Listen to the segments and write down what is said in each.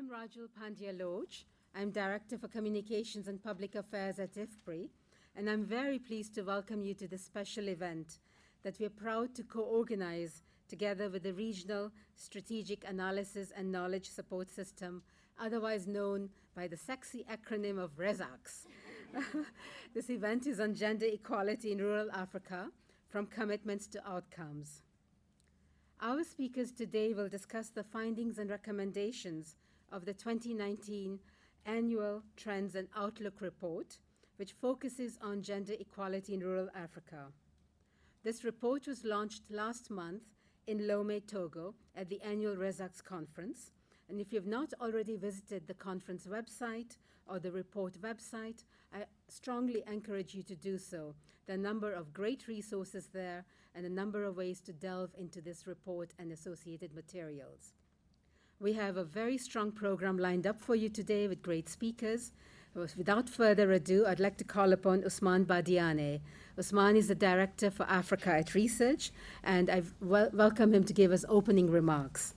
I'm Rajul Pandya Lorch. I'm Director for Communications and Public Affairs at IFPRI, and I'm very pleased to welcome you to this special event that we're proud to co-organize together with the Regional Strategic Analysis and Knowledge Support System, otherwise known by the sexy acronym of ReSAKSS. this event is on gender equality in rural Africa, from commitments to outcomes. Our speakers today will discuss the findings and recommendations of the 2019 Annual Trends and Outlook Report, which focuses on gender equality in rural Africa. This report was launched last month in Lomé, Togo, at the annual ReSAKSS conference. And if you've not already visited the conference website or the report website, I strongly encourage you to do so. There are a number of great resources there and a number of ways to delve into this report and associated materials. We have a very strong program lined up for you today with great speakers. Without further ado, I'd like to call upon Ousmane Badiane. Ousmane is the Director for Africa at Research, and I wel- welcome him to give us opening remarks.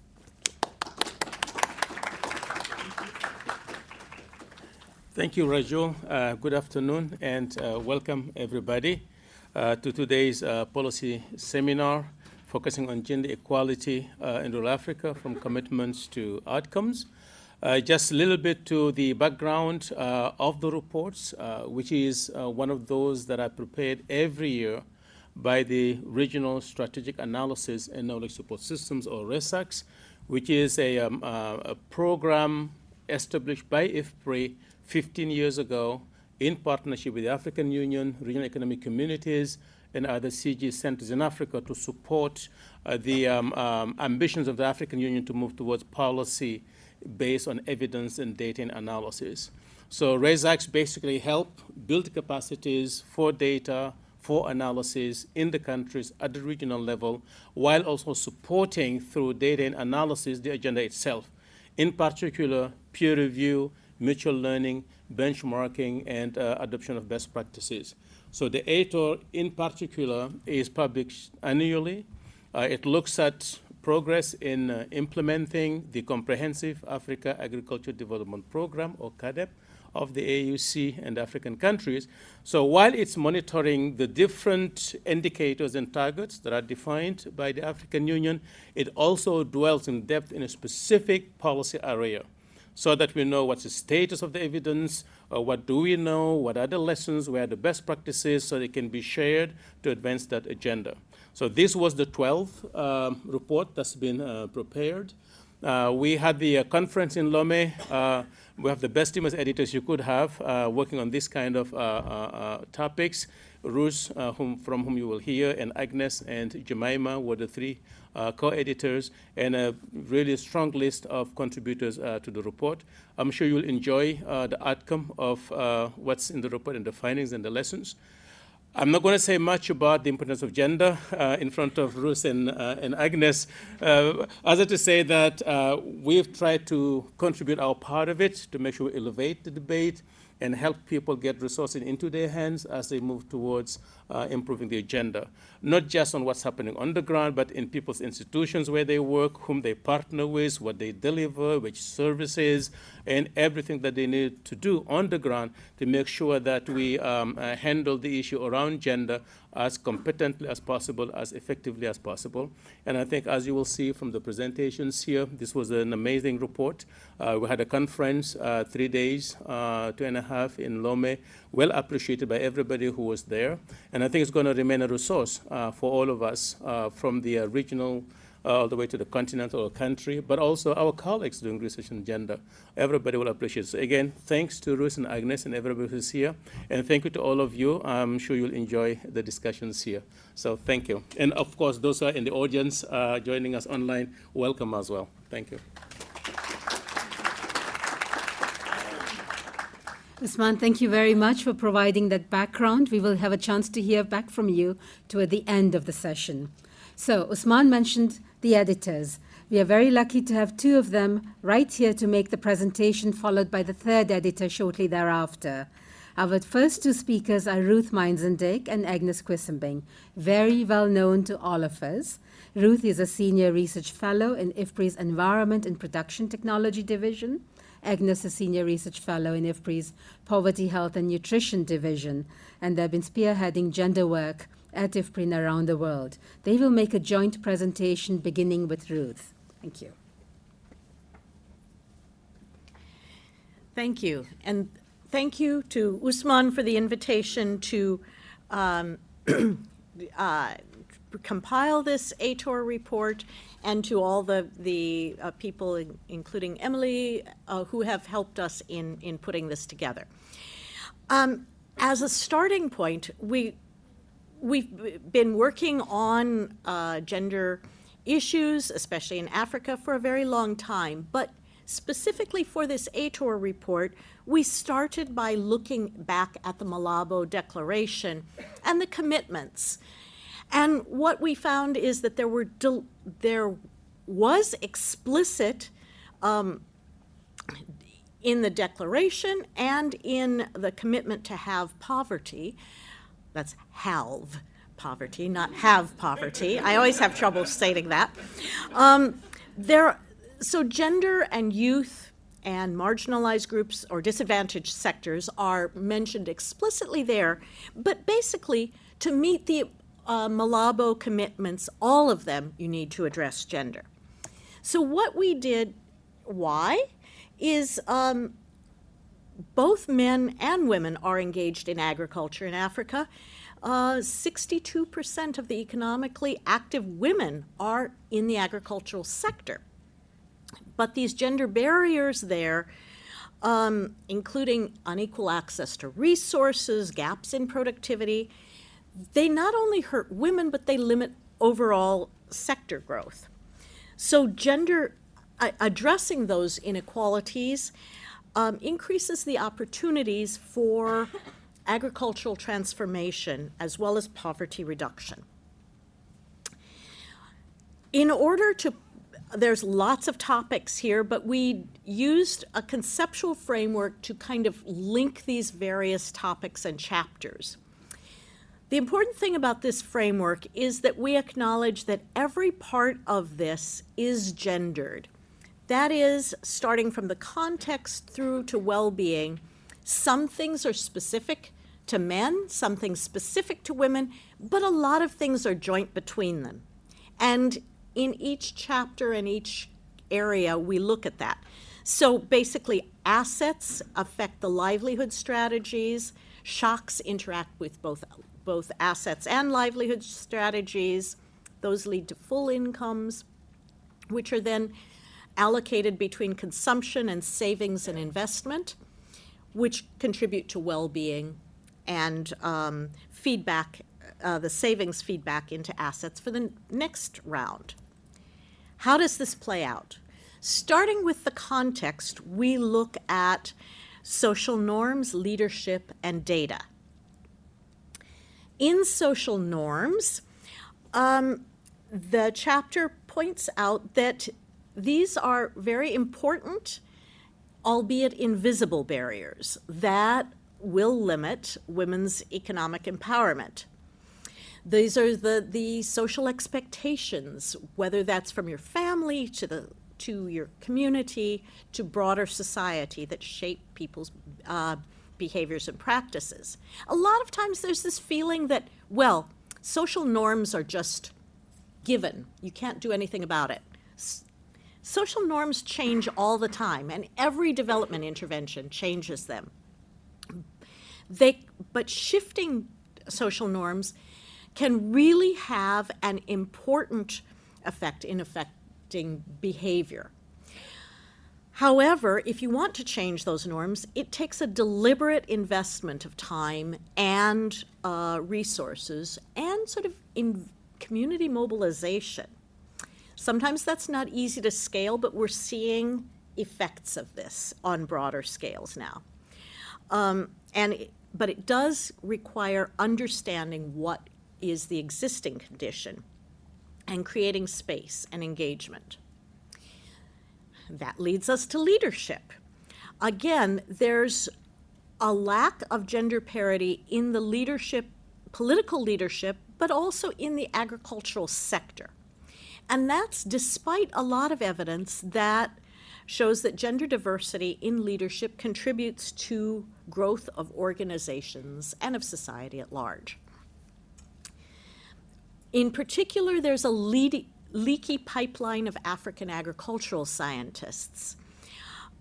Thank you, Raju. Uh, good afternoon and uh, welcome everybody uh, to today's uh, policy seminar focusing on gender equality uh, in rural Africa from commitments to outcomes. Uh, just a little bit to the background of the reports, which is one of those that are prepared every year by the Regional Strategic Analysis and Knowledge Support Systems, or ReSAKSS, which is a, um, a program established by IFPRI 15 years ago in partnership with the African Union, regional economic communities, and other CG centers in Africa to support uh, the um, um, ambitions of the African Union to move towards policy based on evidence and data and analysis. So ReSAKSS basically help build capacities for data, for analysis in the countries at the regional level, while also supporting through data and analysis the agenda itself. In particular, peer review, mutual learning, benchmarking, and uh, adoption of best practices. So the ATOR in particular is published annually. Uh, it looks at progress in uh, implementing the Comprehensive Africa Agriculture Development Program, or CAADP, of the AUC and African countries. So while it's monitoring the different indicators and targets that are defined by the African Union, it also dwells in depth in a specific policy area so that we know what's the status of the evidence, uh, what do we know, what are the lessons, where are the best practices, so they can be shared to advance that agenda. So this was the 12th um, report that's been uh, prepared. Uh, we had the uh, conference in Lomé. Uh, we have the best team as editors you could have uh, working on this kind of topics. Ruth, whom, from whom you will hear, and Agnes and Jemima were the three uh, co-editors, and a really strong list of contributors uh, to the report. I'm sure you'll enjoy uh, the outcome of what's in the report and the findings and the lessons. I'm not going to say much about the importance of gender uh, in front of Ruth and, uh, and Agnes, uh, other to say that we've tried to contribute our part of it to make sure we elevate the debate and help people get resources into their hands as they move towards uh, improving the agenda, not just on what's happening on the ground, but in people's institutions where they work, whom they partner with, what they deliver, which services, and everything that they need to do on the ground to make sure that we um, uh, handle the issue around gender as competently as possible, as effectively as possible. And I think, as you will see from the presentations here, this was an amazing report. Uh, we had a conference, uh, three days, uh, two and a half in Lomé, well appreciated by everybody who was there. And I think it's going to remain a resource uh, for all of us uh, from the regional uh, all the way to the continental country, but also our colleagues doing research on gender. Everybody will appreciate it. So again, thanks to Ruth and Agnes and everybody who's here. And thank you to all of you. I'm sure you'll enjoy the discussions here. So thank you. And of course, those who are in the audience uh, joining us online, welcome as well. Thank you. Ousmane, thank you very much for providing that background. We will have a chance to hear back from you toward the end of the session. So, Ousmane mentioned the editors. We are very lucky to have two of them right here to make the presentation, followed by the third editor shortly thereafter. Our first two speakers are Ruth Meinzen-Dick and Agnes Quisumbing, very well known to all of us. Ruth is a senior research fellow in IFPRI's Environment and Production Technology Division, Agnes, is a Senior Research Fellow in IFPRI's Poverty, Health and Nutrition Division, and they've been spearheading gender work at IFPRI and around the world. They will make a joint presentation beginning with Ruth. Thank you. Thank you. And thank you to Ousmane for the invitation to um, uh, compile this ATOR report and to all the, the uh, people, in, including Emily, uh, who have helped us in, in putting this together. Um, as a starting point, we, we've been working on uh, gender issues, especially in Africa, for a very long time. But specifically for this ATOR report, we started by looking back at the Malabo Declaration and the commitments. And what we found is that there were there was explicit um, in the declaration and in the commitment to have poverty. That's HALV poverty, not have poverty. I always have trouble stating that. Um, there, so gender and youth and marginalized groups or disadvantaged sectors are mentioned explicitly there, but basically to meet the uh, Malabo commitments, all of them, you need to address gender. So what we did, why, is um, both men and women are engaged in agriculture in Africa, uh, 62% of the economically active women are in the agricultural sector. But these gender barriers there, um, including unequal access to resources, gaps in productivity, they not only hurt women, but they limit overall sector growth. So, gender addressing those inequalities um, increases the opportunities for agricultural transformation, as well as poverty reduction. In order to, there's lots of topics here, but we used a conceptual framework to kind of link these various topics and chapters. The important thing about this framework is that we acknowledge that every part of this is gendered. That is, starting from the context through to well being, some things are specific to men, some things specific to women, but a lot of things are joint between them. And in each chapter and each area, we look at that. So basically, assets affect the livelihood strategies, shocks interact with both, both assets and livelihood strategies. Those lead to full incomes, which are then allocated between consumption and savings and investment, which contribute to well being and um, feedback, uh, the savings feedback into assets for the next round. How does this play out? Starting with the context, we look at social norms, leadership, and data. In social norms, um, the chapter points out that these are very important, albeit invisible barriers that will limit women's economic empowerment. These are the, the social expectations, whether that's from your family to the to your community to broader society that shape people's uh, behaviors and practices. A lot of times there's this feeling that, well, social norms are just given. You can't do anything about it. Social norms change all the time, and every development intervention changes them. They, but shifting social norms can really have an important effect in affecting behavior. However, if you want to change those norms, it takes a deliberate investment of time and uh, resources and sort of community mobilization. Sometimes that's not easy to scale, but we're seeing effects of this on broader scales now. Um, and but it does require understanding what is the existing condition and creating space and engagement. That leads us to leadership. Again, there's a lack of gender parity in the leadership, political leadership, but also in the agricultural sector. And that's despite a lot of evidence that shows that gender diversity in leadership contributes to growth of organizations and of society at large. In particular, there's a lead, leaky pipeline of African agricultural scientists,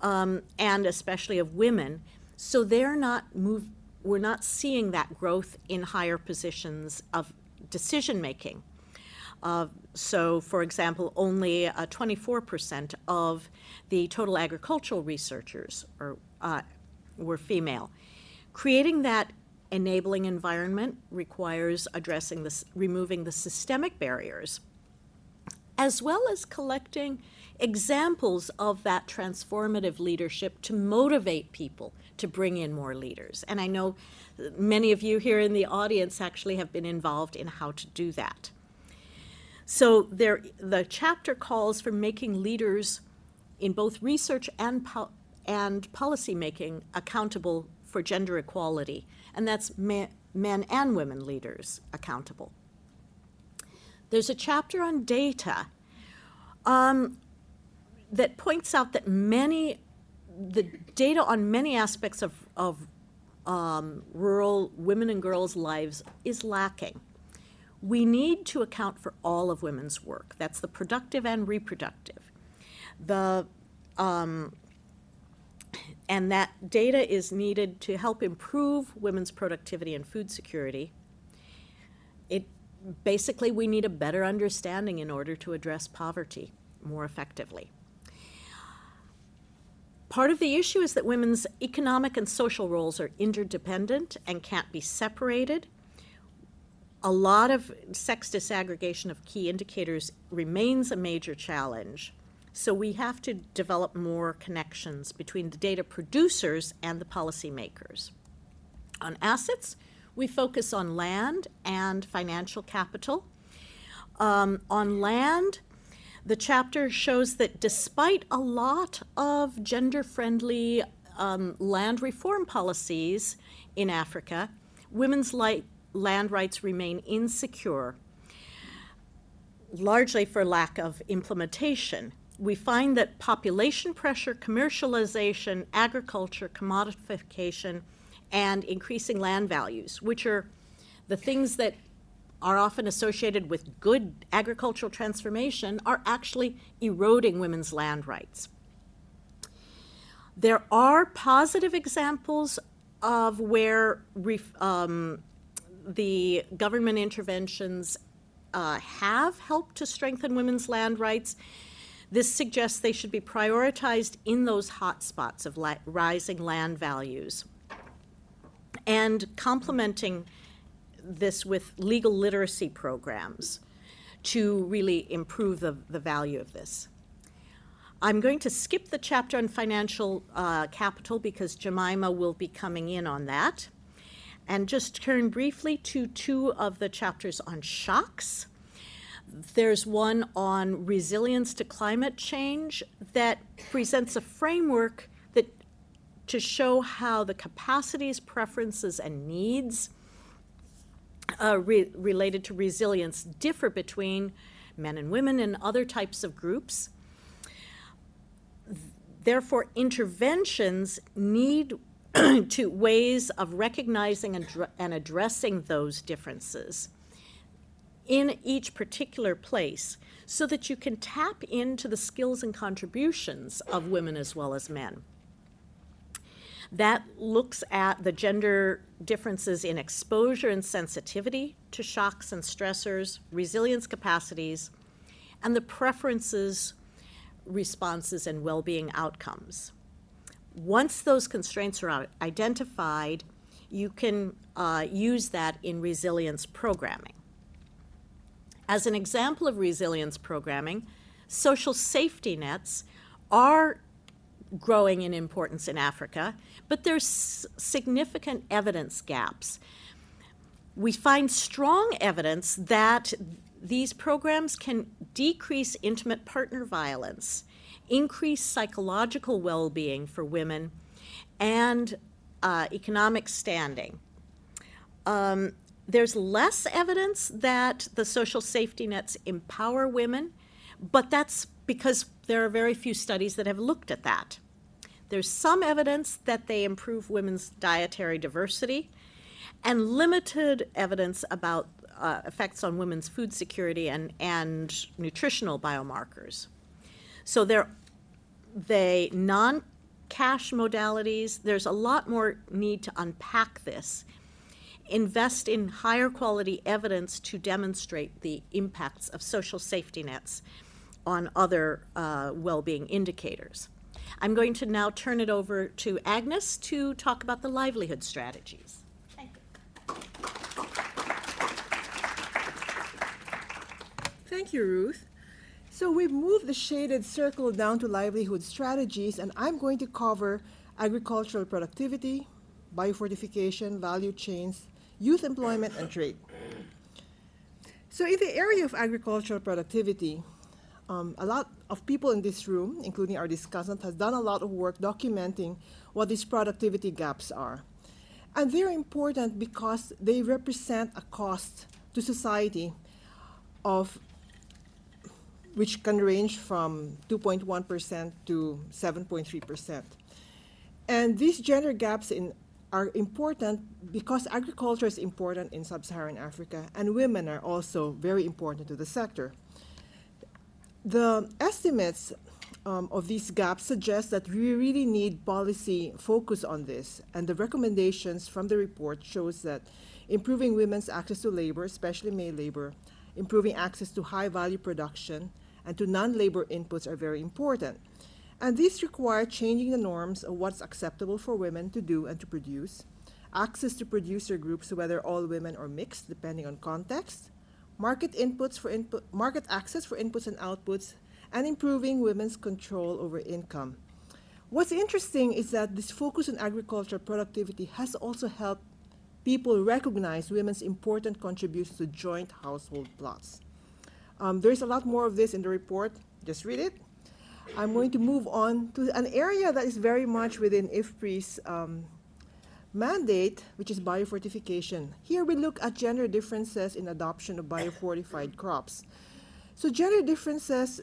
um, and especially of women. So they're not move, we're not seeing that growth in higher positions of decision making. Uh, so, for example, only uh, 24% of the total agricultural researchers are, uh, were female. Creating that enabling environment requires addressing this, removing the systemic barriers, as well as collecting examples of that transformative leadership to motivate people to bring in more leaders. And I know many of you here in the audience actually have been involved in how to do that. So there, the chapter calls for making leaders in both research and, po- and policy making accountable for gender equality, and that's men and women leaders accountable. There's a chapter on data um, that points out that many, the data on many aspects of, of um, rural women and girls' lives is lacking we need to account for all of women's work. That's the productive and reproductive. The um, and that data is needed to help improve women's productivity and food security. It basically we need a better understanding in order to address poverty more effectively. Part of the issue is that women's economic and social roles are interdependent and can't be separated a lot of sex disaggregation of key indicators remains a major challenge. So we have to develop more connections between the data producers and the policymakers. On assets, we focus on land and financial capital. Um, on land, the chapter shows that despite a lot of gender friendly um, land reform policies in Africa, women's land rights remain insecure, largely for lack of implementation. We find that population pressure, commercialization, agriculture, commodification, and increasing land values, which are the things that are often associated with good agricultural transformation, are actually eroding women's land rights. There are positive examples of where um, the government interventions uh, have helped to strengthen women's land rights. This suggests they should be prioritized in those hotspots of la- rising land values. And complementing this with legal literacy programs to really improve the, the value of this. I'm going to skip the chapter on financial uh, capital because Jemima will be coming in on that and just turn briefly to two of the chapters on shocks. There's one on resilience to climate change that presents a framework to show how the capacities, preferences, and needs uh, re- related to resilience differ between men and women and other types of groups. Therefore, interventions need to ways of recognizing and, and addressing those differences in each particular place so that you can tap into the skills and contributions of women as well as men. That looks at the gender differences in exposure and sensitivity to shocks and stressors, resilience capacities, and the preferences, responses, and well being outcomes once those constraints are identified, you can uh, use that in resilience programming. As an example of resilience programming, social safety nets are growing in importance in Africa, but there's significant evidence gaps. We find strong evidence that these programs can decrease intimate partner violence increase psychological well being for women, and uh, economic standing. Um, there's less evidence that the social safety nets empower women, but that's because there are very few studies that have looked at that. There's some evidence that they improve women's dietary diversity, and limited evidence about uh, effects on women's food security and, and nutritional biomarkers. So they're they non-cash modalities. There's a lot more need to unpack this. Invest in higher quality evidence to demonstrate the impacts of social safety nets on other uh, well-being indicators. I'm going to now turn it over to Agnes to talk about the livelihood strategies. Thank you. Thank you, Ruth. So we've moved the shaded circle down to livelihood strategies, and I'm going to cover agricultural productivity, biofortification, value chains, youth employment, and trade. So in the area of agricultural productivity, um, a lot of people in this room, including our discussant, has done a lot of work documenting what these productivity gaps are. And they're important because they represent a cost to society of which can range from 2.1% to 7.3%. And these gender gaps in, are important because agriculture is important in sub-Saharan Africa and women are also very important to the sector. The estimates um, of these gaps suggest that we really need policy focus on this and the recommendations from the report shows that improving women's access to labor, especially male labor, improving access to high value production, and to non-labor inputs are very important. And these require changing the norms of what's acceptable for women to do and to produce, access to producer groups, whether all women or mixed, depending on context, market inputs for input, market access for inputs and outputs, and improving women's control over income. What's interesting is that this focus on agricultural productivity has also helped people recognize women's important contributions to joint household plots. Um, there's a lot more of this in the report. Just read it. I'm going to move on to an area that is very much within IFPRI's um, mandate, which is biofortification. Here we look at gender differences in adoption of biofortified crops. So gender differences,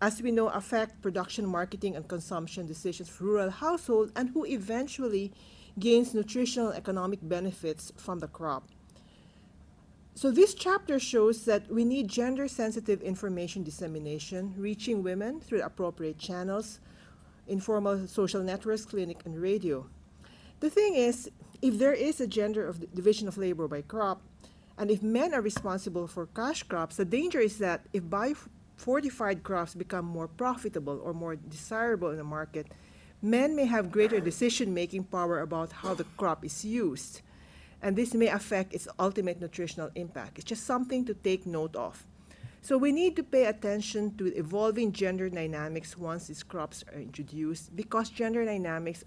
as we know, affect production, marketing, and consumption decisions for rural households and who eventually gains nutritional economic benefits from the crop. So this chapter shows that we need gender-sensitive information dissemination, reaching women through appropriate channels, informal social networks, clinic, and radio. The thing is, if there is a gender of division of labor by crop, and if men are responsible for cash crops, the danger is that if biofortified crops become more profitable or more desirable in the market, men may have greater decision-making power about how the crop is used and this may affect its ultimate nutritional impact. It's just something to take note of. So we need to pay attention to evolving gender dynamics once these crops are introduced because gender dynamics,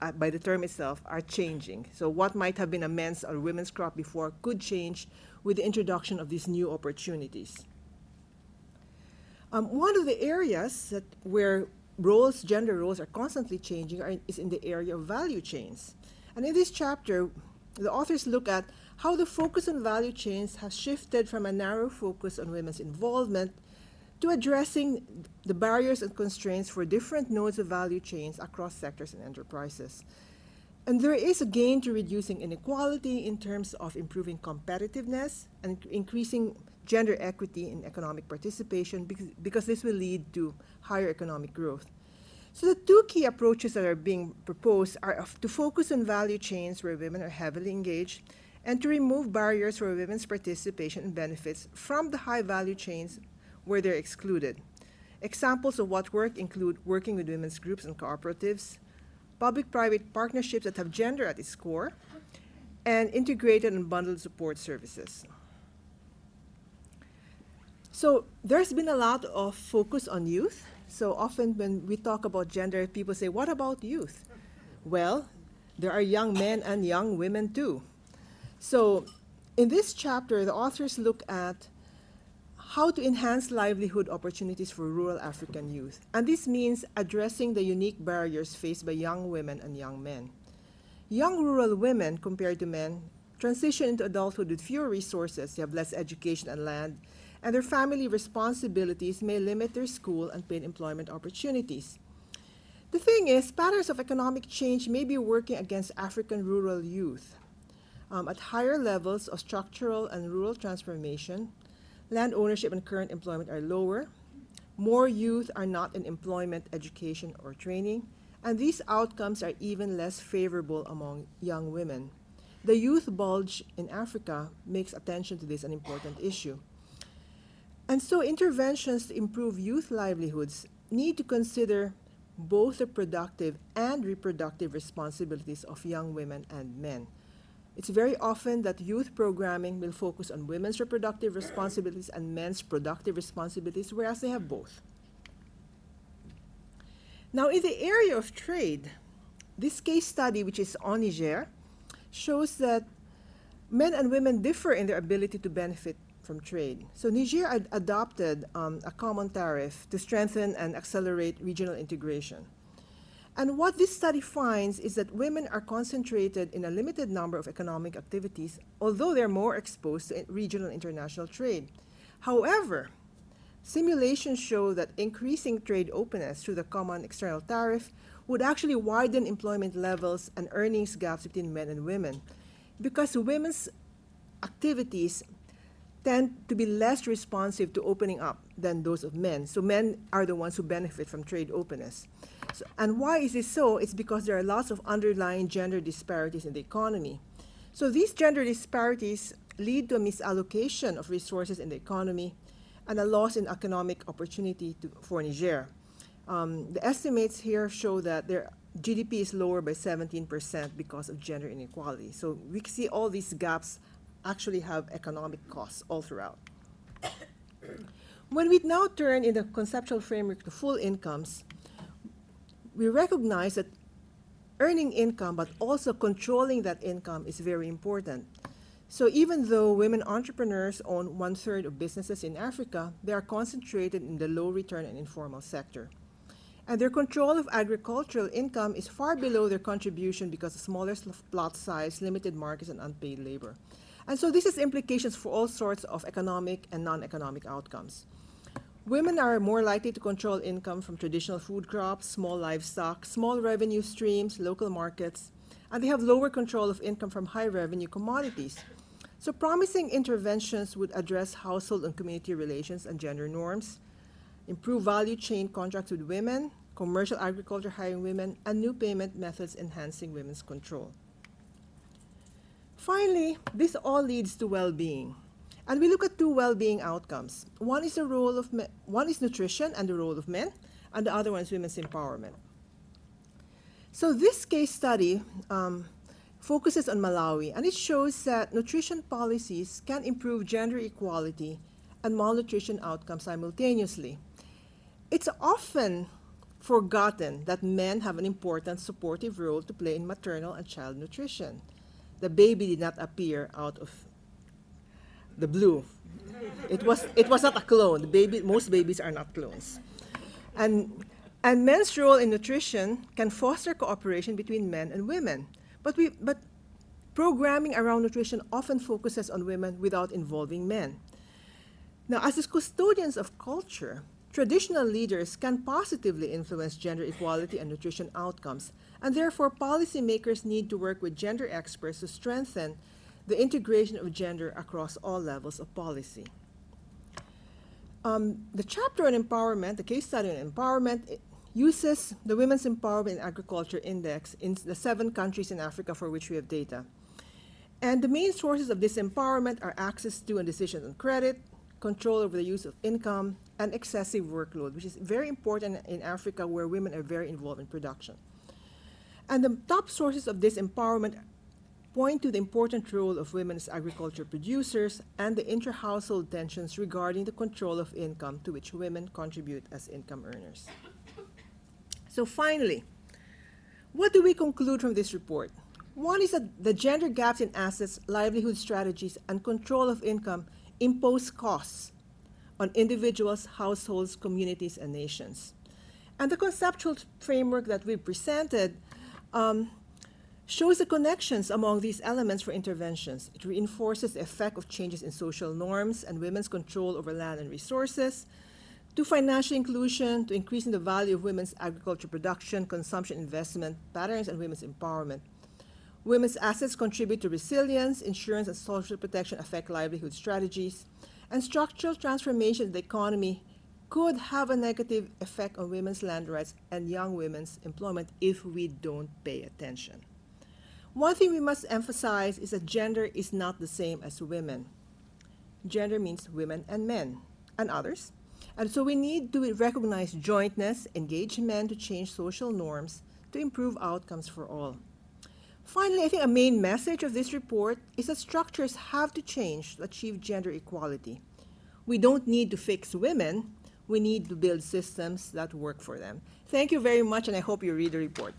uh, by the term itself, are changing. So what might have been a men's or women's crop before could change with the introduction of these new opportunities. Um, one of the areas that where roles, gender roles, are constantly changing are, is in the area of value chains. And in this chapter, the authors look at how the focus on value chains has shifted from a narrow focus on women's involvement to addressing the barriers and constraints for different nodes of value chains across sectors and enterprises. And there is a gain to reducing inequality in terms of improving competitiveness and increasing gender equity in economic participation because, because this will lead to higher economic growth. So the two key approaches that are being proposed are to focus on value chains where women are heavily engaged and to remove barriers for women's participation and benefits from the high value chains where they're excluded. Examples of what work include working with women's groups and cooperatives, public-private partnerships that have gender at its core, and integrated and bundled support services. So there's been a lot of focus on youth so often when we talk about gender, people say, what about youth? Well, there are young men and young women too. So in this chapter, the authors look at how to enhance livelihood opportunities for rural African youth. And this means addressing the unique barriers faced by young women and young men. Young rural women, compared to men, transition into adulthood with fewer resources, they have less education and land, and their family responsibilities may limit their school and paid employment opportunities. The thing is, patterns of economic change may be working against African rural youth. Um, at higher levels of structural and rural transformation, land ownership and current employment are lower, more youth are not in employment, education, or training, and these outcomes are even less favorable among young women. The youth bulge in Africa makes attention to this an important issue. And so interventions to improve youth livelihoods need to consider both the productive and reproductive responsibilities of young women and men. It's very often that youth programming will focus on women's reproductive responsibilities and men's productive responsibilities, whereas they have both. Now, in the area of trade, this case study, which is on Niger, shows that men and women differ in their ability to benefit from trade. So Niger ad adopted um, a common tariff to strengthen and accelerate regional integration. And what this study finds is that women are concentrated in a limited number of economic activities, although they're more exposed to regional international trade. However, simulations show that increasing trade openness through the common external tariff would actually widen employment levels and earnings gaps between men and women because women's activities tend to be less responsive to opening up than those of men. So men are the ones who benefit from trade openness. So, and why is this so? It's because there are lots of underlying gender disparities in the economy. So these gender disparities lead to a misallocation of resources in the economy and a loss in economic opportunity to, for Niger. Um, the estimates here show that their GDP is lower by 17% because of gender inequality. So we see all these gaps actually have economic costs all throughout. When we now turn in the conceptual framework to full incomes, we recognize that earning income but also controlling that income is very important. So even though women entrepreneurs own one third of businesses in Africa, they are concentrated in the low return and informal sector and their control of agricultural income is far below their contribution because of smaller plot size, limited markets, and unpaid labor. And so this has implications for all sorts of economic and non-economic outcomes. Women are more likely to control income from traditional food crops, small livestock, small revenue streams, local markets, and they have lower control of income from high revenue commodities. So promising interventions would address household and community relations and gender norms, improve value chain contracts with women, commercial agriculture hiring women, and new payment methods enhancing women's control. Finally, this all leads to well-being. And we look at two well-being outcomes. One is the role of one is nutrition and the role of men, and the other one is women's empowerment. So this case study um, focuses on Malawi, and it shows that nutrition policies can improve gender equality and malnutrition outcomes simultaneously. It's often forgotten that men have an important supportive role to play in maternal and child nutrition. The baby did not appear out of the blue. It was, it was not a clone. The baby, most babies are not clones. And, and men's role in nutrition can foster cooperation between men and women. But, we, but programming around nutrition often focuses on women without involving men. Now, as custodians of culture, Traditional leaders can positively influence gender equality and nutrition outcomes, and therefore policymakers need to work with gender experts to strengthen the integration of gender across all levels of policy. Um, the chapter on empowerment, the case study on empowerment, uses the Women's Empowerment in Agriculture Index in the seven countries in Africa for which we have data. And the main sources of this empowerment are access to and decisions on credit, control over the use of income, and excessive workload, which is very important in Africa where women are very involved in production. And the top sources of this empowerment point to the important role of women as agriculture producers and the intra-household tensions regarding the control of income to which women contribute as income earners. So finally, what do we conclude from this report? One is that the gender gaps in assets, livelihood strategies, and control of income impose costs on individuals, households, communities, and nations. And the conceptual framework that we presented um, shows the connections among these elements for interventions. It reinforces the effect of changes in social norms and women's control over land and resources, to financial inclusion, to increasing the value of women's agriculture production, consumption, investment patterns, and women's empowerment. Women's assets contribute to resilience, insurance, and social protection affect livelihood strategies, and structural transformation of the economy could have a negative effect on women's land rights and young women's employment if we don't pay attention. One thing we must emphasize is that gender is not the same as women. Gender means women and men and others. And so we need to recognize jointness, engage men to change social norms to improve outcomes for all. Finally, I think a main message of this report is that structures have to change to achieve gender equality. We don't need to fix women, we need to build systems that work for them. Thank you very much, and I hope you read the report.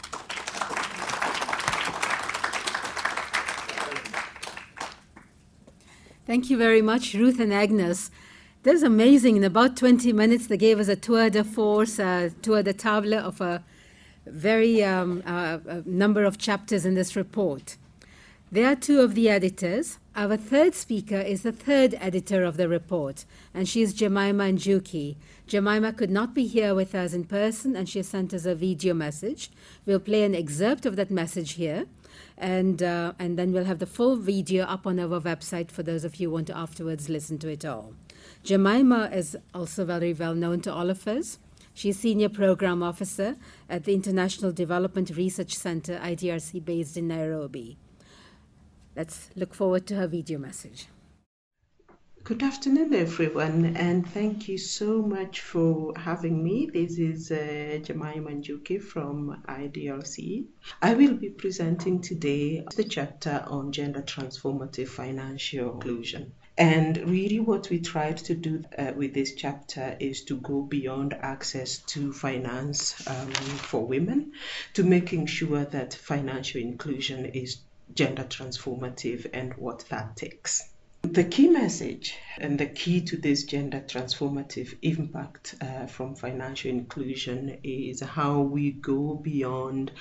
Thank you very much, Ruth and Agnes. That is amazing. In about 20 minutes, they gave us a tour de force, a tour de table of a very um, uh, a number of chapters in this report. They are two of the editors. Our third speaker is the third editor of the report, and she is Jemima Njuki. Jemima could not be here with us in person, and she sent us a video message. We'll play an excerpt of that message here and uh, and then we'll have the full video up on our website for those of you who want to afterwards listen to it all. Jemima is also very well known to all of us. She's Senior Program Officer at the International Development Research Center, IDRC, based in Nairobi. Let's look forward to her video message. Good afternoon, everyone, and thank you so much for having me. This is uh, Jemima Njuki from IDRC. I will be presenting today the chapter on gender transformative financial inclusion. And really, what we tried to do uh, with this chapter is to go beyond access to finance um, for women to making sure that financial inclusion is gender transformative and what that takes. The key message and the key to this gender transformative impact uh, from financial inclusion is how we go beyond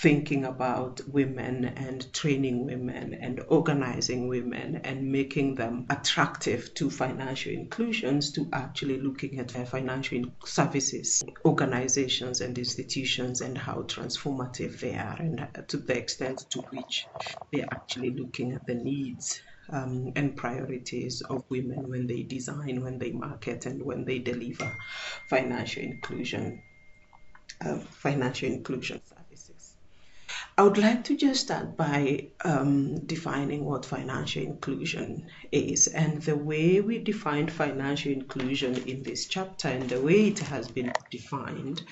thinking about women and training women and organizing women and making them attractive to financial inclusions to actually looking at financial services organizations and institutions and how transformative they are and to the extent to which they're actually looking at the needs um, and priorities of women when they design, when they market, and when they deliver financial inclusion, uh, financial inclusion services. I would like to just start by um, defining what financial inclusion is. And the way we define financial inclusion in this chapter and the way it has been defined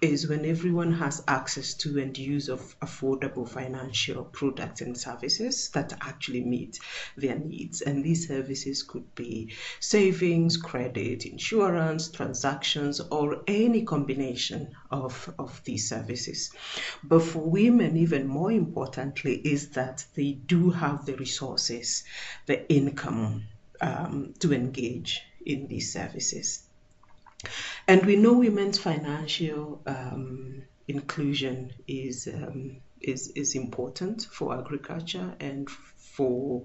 is when everyone has access to and use of affordable financial products and services that actually meet their needs. And these services could be savings, credit, insurance, transactions, or any combination of, of these services. But for women, even more importantly, is that they do have the resources, the income um, to engage in these services. And we know women's financial um, inclusion is, um, is, is important for agriculture and for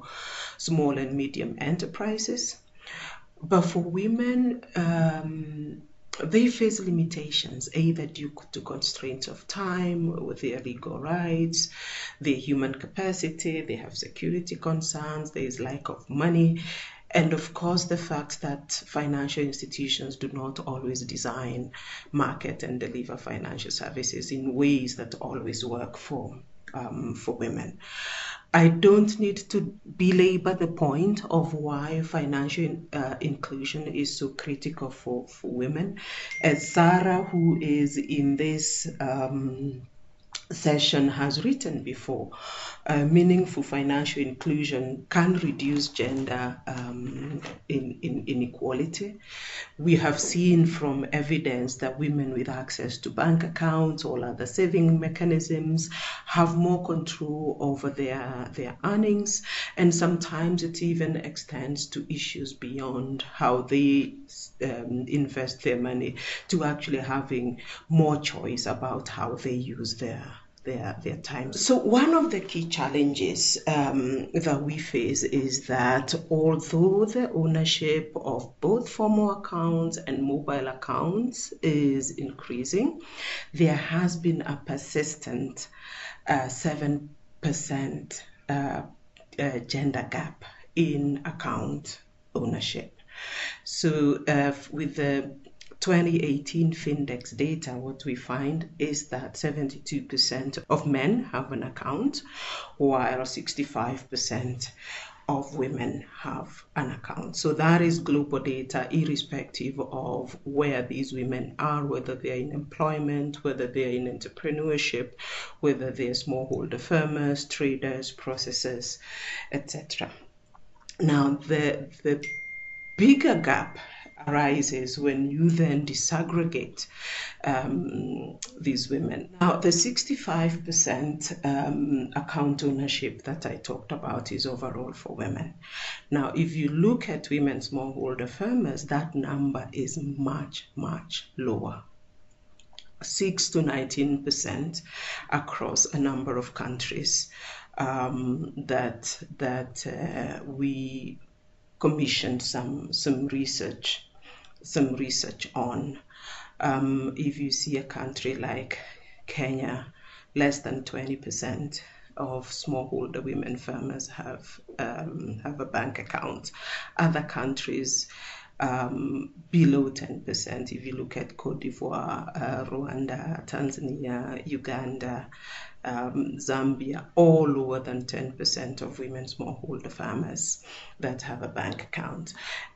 small and medium enterprises. But for women, um, they face limitations either due to constraints of time with their legal rights, their human capacity, they have security concerns, there is lack of money, and of course, the fact that financial institutions do not always design, market, and deliver financial services in ways that always work for, um, for women. I don't need to belabor the point of why financial uh, inclusion is so critical for, for women. As Sarah, who is in this um, session has written before, uh, meaningful financial inclusion can reduce gender um, in, in inequality. We have seen from evidence that women with access to bank accounts or other saving mechanisms have more control over their, their earnings, and sometimes it even extends to issues beyond how they um, invest their money to actually having more choice about how they use their their, their time. So one of the key challenges um, that we face is that although the ownership of both formal accounts and mobile accounts is increasing, there has been a persistent uh, 7% uh, uh, gender gap in account ownership. So uh, with the 2018 Findex data, what we find is that 72% of men have an account, while 65% of women have an account. So that is global data, irrespective of where these women are, whether they're in employment, whether they're in entrepreneurship, whether they're smallholder farmers, traders, processors, etc. Now, the, the bigger gap arises when you then disaggregate um, these women. Now, the 65% um, account ownership that I talked about is overall for women. Now, if you look at women smallholder farmers, that number is much, much lower. 6 to 19% across a number of countries um, that that uh, we commissioned some some research some research on. Um, if you see a country like Kenya, less than 20% of smallholder women farmers have um, have a bank account. Other countries um, below 10%. If you look at Cote d'Ivoire, uh, Rwanda, Tanzania, Uganda, um, Zambia, all lower than 10% of women smallholder farmers that have a bank account.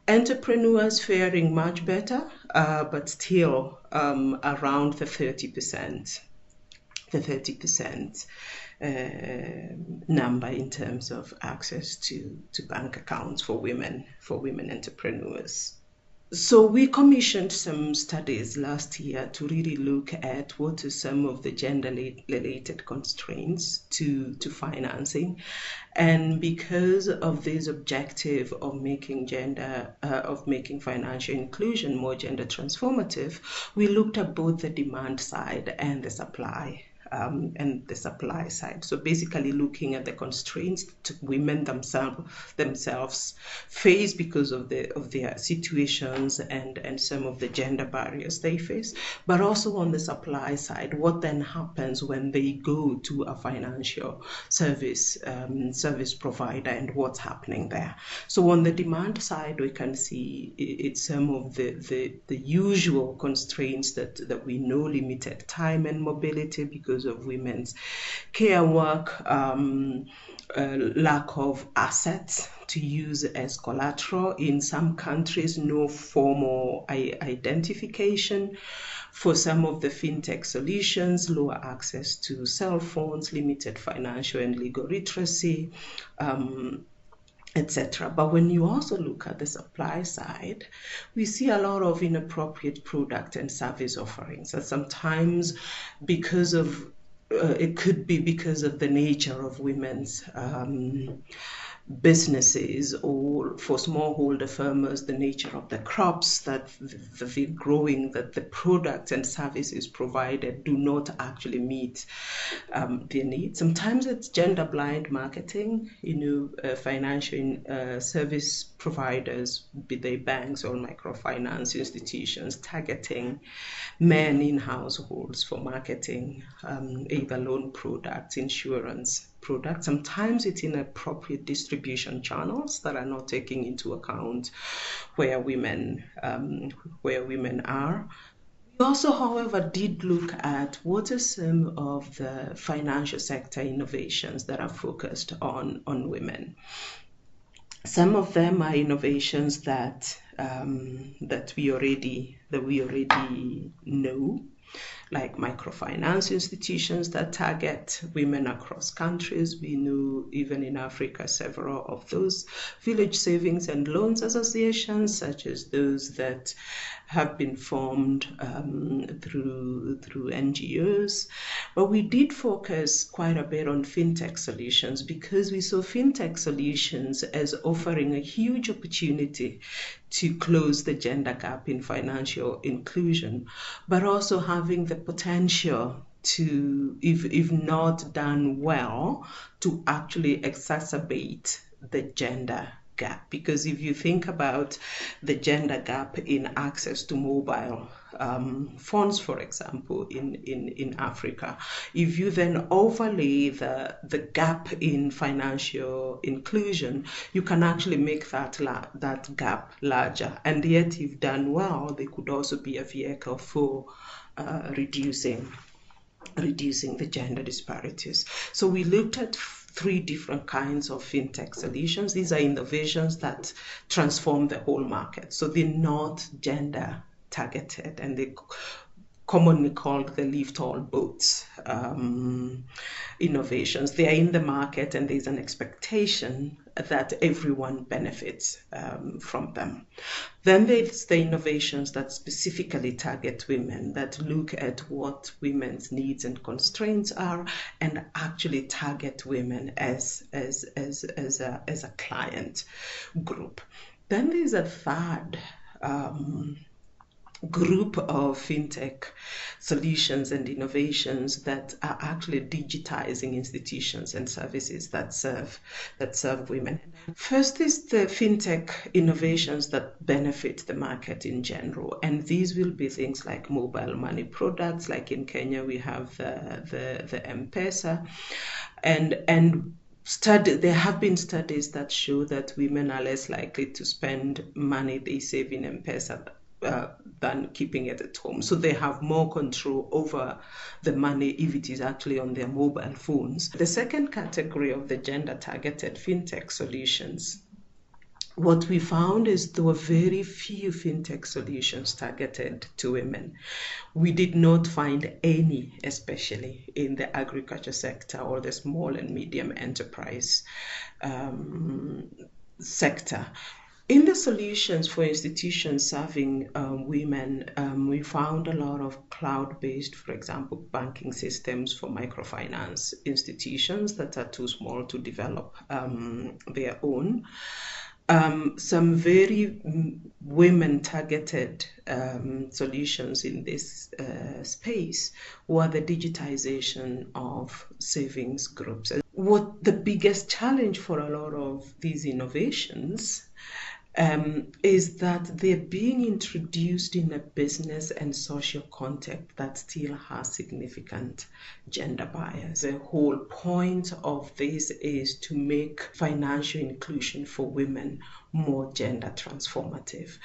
Entrepreneurs faring much better, uh, but still um, around the 30%, the 30% uh, number in terms of access to, to bank accounts for women, for women entrepreneurs. So we commissioned some studies last year to really look at what are some of the gender-related constraints to, to financing. And because of this objective of making gender, uh, of making financial inclusion more gender transformative, we looked at both the demand side and the supply um, and the supply side. So basically looking at the constraints women themselves themselves face because of the of their situations and, and some of the gender barriers they face, but also on the supply side, what then happens when they go to a financial service um, service provider and what's happening there. So on the demand side, we can see it's some of the, the, the usual constraints that, that we know limited time and mobility because of women's care work, um, uh, lack of assets to use as collateral. In some countries, no formal identification. For some of the fintech solutions, lower access to cell phones, limited financial and legal literacy. Um, etc. But when you also look at the supply side, we see a lot of inappropriate product and service offerings. And sometimes because of uh, it could be because of the nature of women's um, businesses or for smallholder farmers the nature of the crops that they're growing that the products and services provided do not actually meet um, their needs. Sometimes it's gender blind marketing you know uh, financial uh, service providers be they banks or microfinance institutions targeting men in households for marketing um, either loan products insurance product. Sometimes it's inappropriate distribution channels that are not taking into account where women um, where women are. We also, however, did look at what are some of the financial sector innovations that are focused on, on women. Some of them are innovations that um, that we already that we already know like microfinance institutions that target women across countries. We know even in Africa several of those village savings and loans associations, such as those that have been formed um, through through NGOs. But we did focus quite a bit on fintech solutions because we saw fintech solutions as offering a huge opportunity to close the gender gap in financial inclusion, but also having the potential to, if, if not done well, to actually exacerbate the gender gap. Because if you think about the gender gap in access to mobile um, phones, for example, in, in, in Africa, if you then overlay the, the gap in financial inclusion, you can actually make that, la- that gap larger. And yet, if done well, they could also be a vehicle for uh, reducing reducing the gender disparities. So we looked at three different kinds of fintech solutions. These are innovations that transform the whole market. So they're not gender targeted and they commonly called the lift all boats um, innovations. They are in the market and there's an expectation that everyone benefits um, from them. Then there's the innovations that specifically target women, that look at what women's needs and constraints are and actually target women as, as, as, as, a, as a client group. Then there's a third um, group of fintech solutions and innovations that are actually digitizing institutions and services that serve that serve women. First is the fintech innovations that benefit the market in general, and these will be things like mobile money products. Like in Kenya, we have the the, the M-Pesa, and and study there have been studies that show that women are less likely to spend money they save in M-Pesa uh, than keeping it at home. So they have more control over the money if it is actually on their mobile phones. The second category of the gender targeted fintech solutions. What we found is there were very few fintech solutions targeted to women. We did not find any, especially in the agriculture sector or the small and medium enterprise um, sector. In the solutions for institutions serving um, women, um, we found a lot of cloud based, for example, banking systems for microfinance institutions that are too small to develop um, their own. Um, some very women targeted um, solutions in this uh, space were the digitization of savings groups. What the biggest challenge for a lot of these innovations um, is that they're being introduced in a business and social context that still has significant gender bias. The whole point of this is to make financial inclusion for women more gender transformative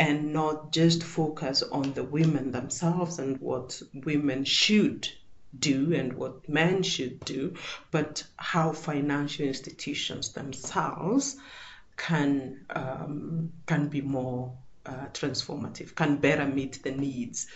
and not just focus on the women themselves and what women should do and what men should do, but how financial institutions themselves can um, can be more uh, transformative, can better meet the needs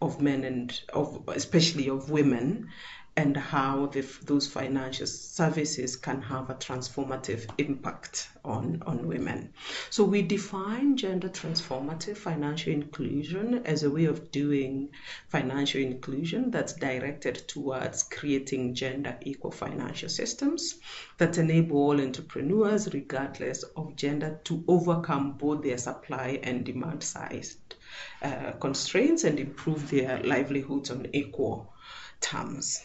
of men and of especially of women, and how the, those financial services can have a transformative impact on, on women. So we define gender transformative financial inclusion as a way of doing financial inclusion that's directed towards creating gender equal financial systems that enable all entrepreneurs, regardless of gender, to overcome both their supply and demand side uh, constraints and improve their livelihoods on equal terms.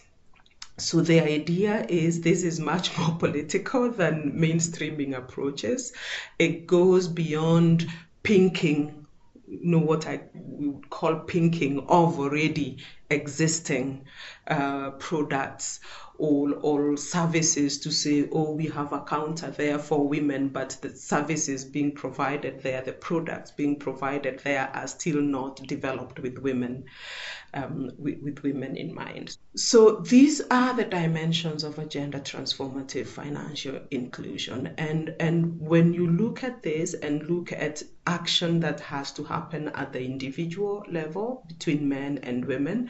So the idea is this is much more political than mainstreaming approaches. It goes beyond pinking, you know, what I would call pinking of already existing uh, products or, or services to say, oh, we have a counter there for women, but the services being provided there, the products being provided there are still not developed with women um, with, with women in mind. So these are the dimensions of a gender transformative financial inclusion. And, and when you look at this and look at action that has to happen at the individual level between men and women,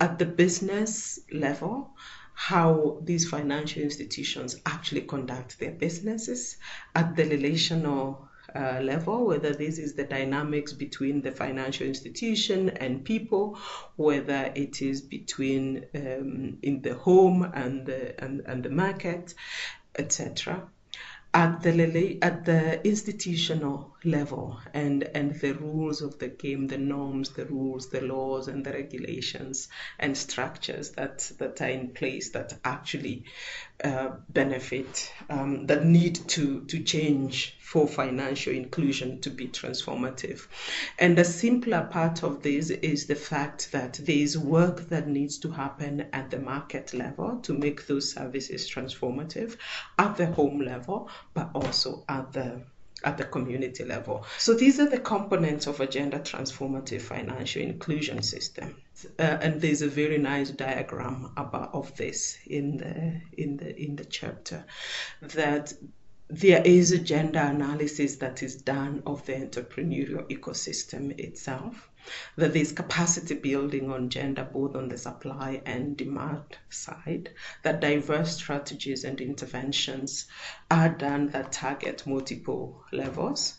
at the business level, how these financial institutions actually conduct their businesses, at the relational uh, level, whether this is the dynamics between the financial institution and people, whether it is between um, in the home and the, and, and the market, etc. at the at the institutional level and and the rules of the game the norms the rules the laws and the regulations and structures that that are in place that actually uh, benefit um, that need to to change for financial inclusion to be transformative. And the simpler part of this is the fact that there is work that needs to happen at the market level to make those services transformative at the home level but also at the at the community level. So these are the components of a gender transformative financial inclusion system. Uh, and there's a very nice diagram about of this in the in the in the chapter that there is a gender analysis that is done of the entrepreneurial ecosystem itself that there's capacity building on gender both on the supply and demand side, that diverse strategies and interventions are done that target multiple levels.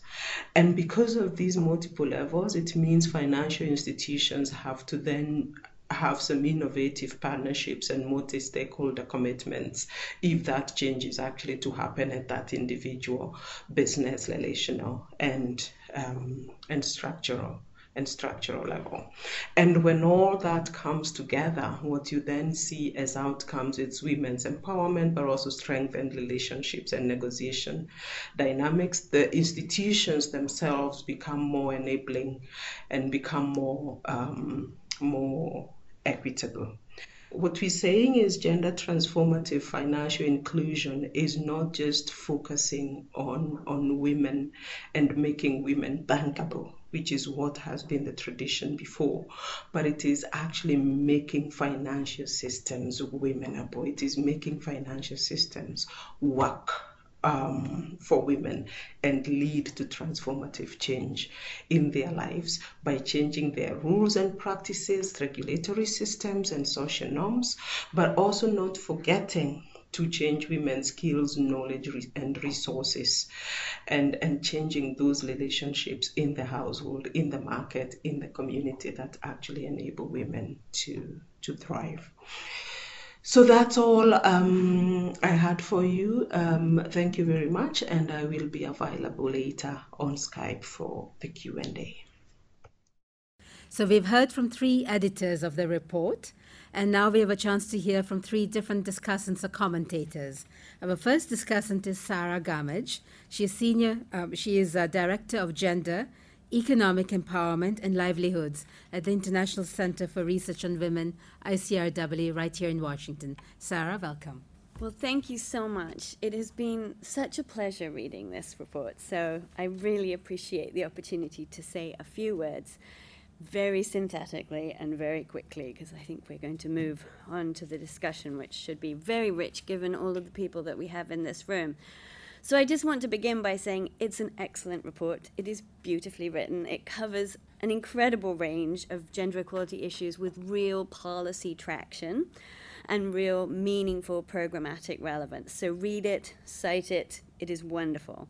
And because of these multiple levels, it means financial institutions have to then have some innovative partnerships and multi-stakeholder commitments if that change is actually to happen at that individual business relational and um, and structural and structural level. And when all that comes together, what you then see as outcomes is women's empowerment, but also strengthened relationships and negotiation dynamics. The institutions themselves become more enabling and become more um, more equitable. What we're saying is gender transformative financial inclusion is not just focusing on, on women and making women bankable which is what has been the tradition before, but it is actually making financial systems womenable. It is making financial systems work um, for women and lead to transformative change in their lives by changing their rules and practices, regulatory systems, and social norms, but also not forgetting to change women's skills, knowledge, and resources, and, and changing those relationships in the household, in the market, in the community that actually enable women to, to thrive. So that's all um, I had for you. Um, thank you very much, and I will be available later on Skype for the Q&A. So we've heard from three editors of the report, and now we have a chance to hear from three different discussants or commentators. Our first discussant is Sarah Gammage. She is senior. Um, she is a director of gender Economic Empowerment and Livelihoods at the International Center for Research on Women, ICRW, right here in Washington. Sarah, welcome. Well, thank you so much. It has been such a pleasure reading this report, so I really appreciate the opportunity to say a few words very synthetically and very quickly because I think we're going to move on to the discussion, which should be very rich given all of the people that we have in this room. So I just want to begin by saying it's an excellent report. It is beautifully written. It covers an incredible range of gender equality issues with real policy traction and real meaningful programmatic relevance. So read it, cite it. It is wonderful.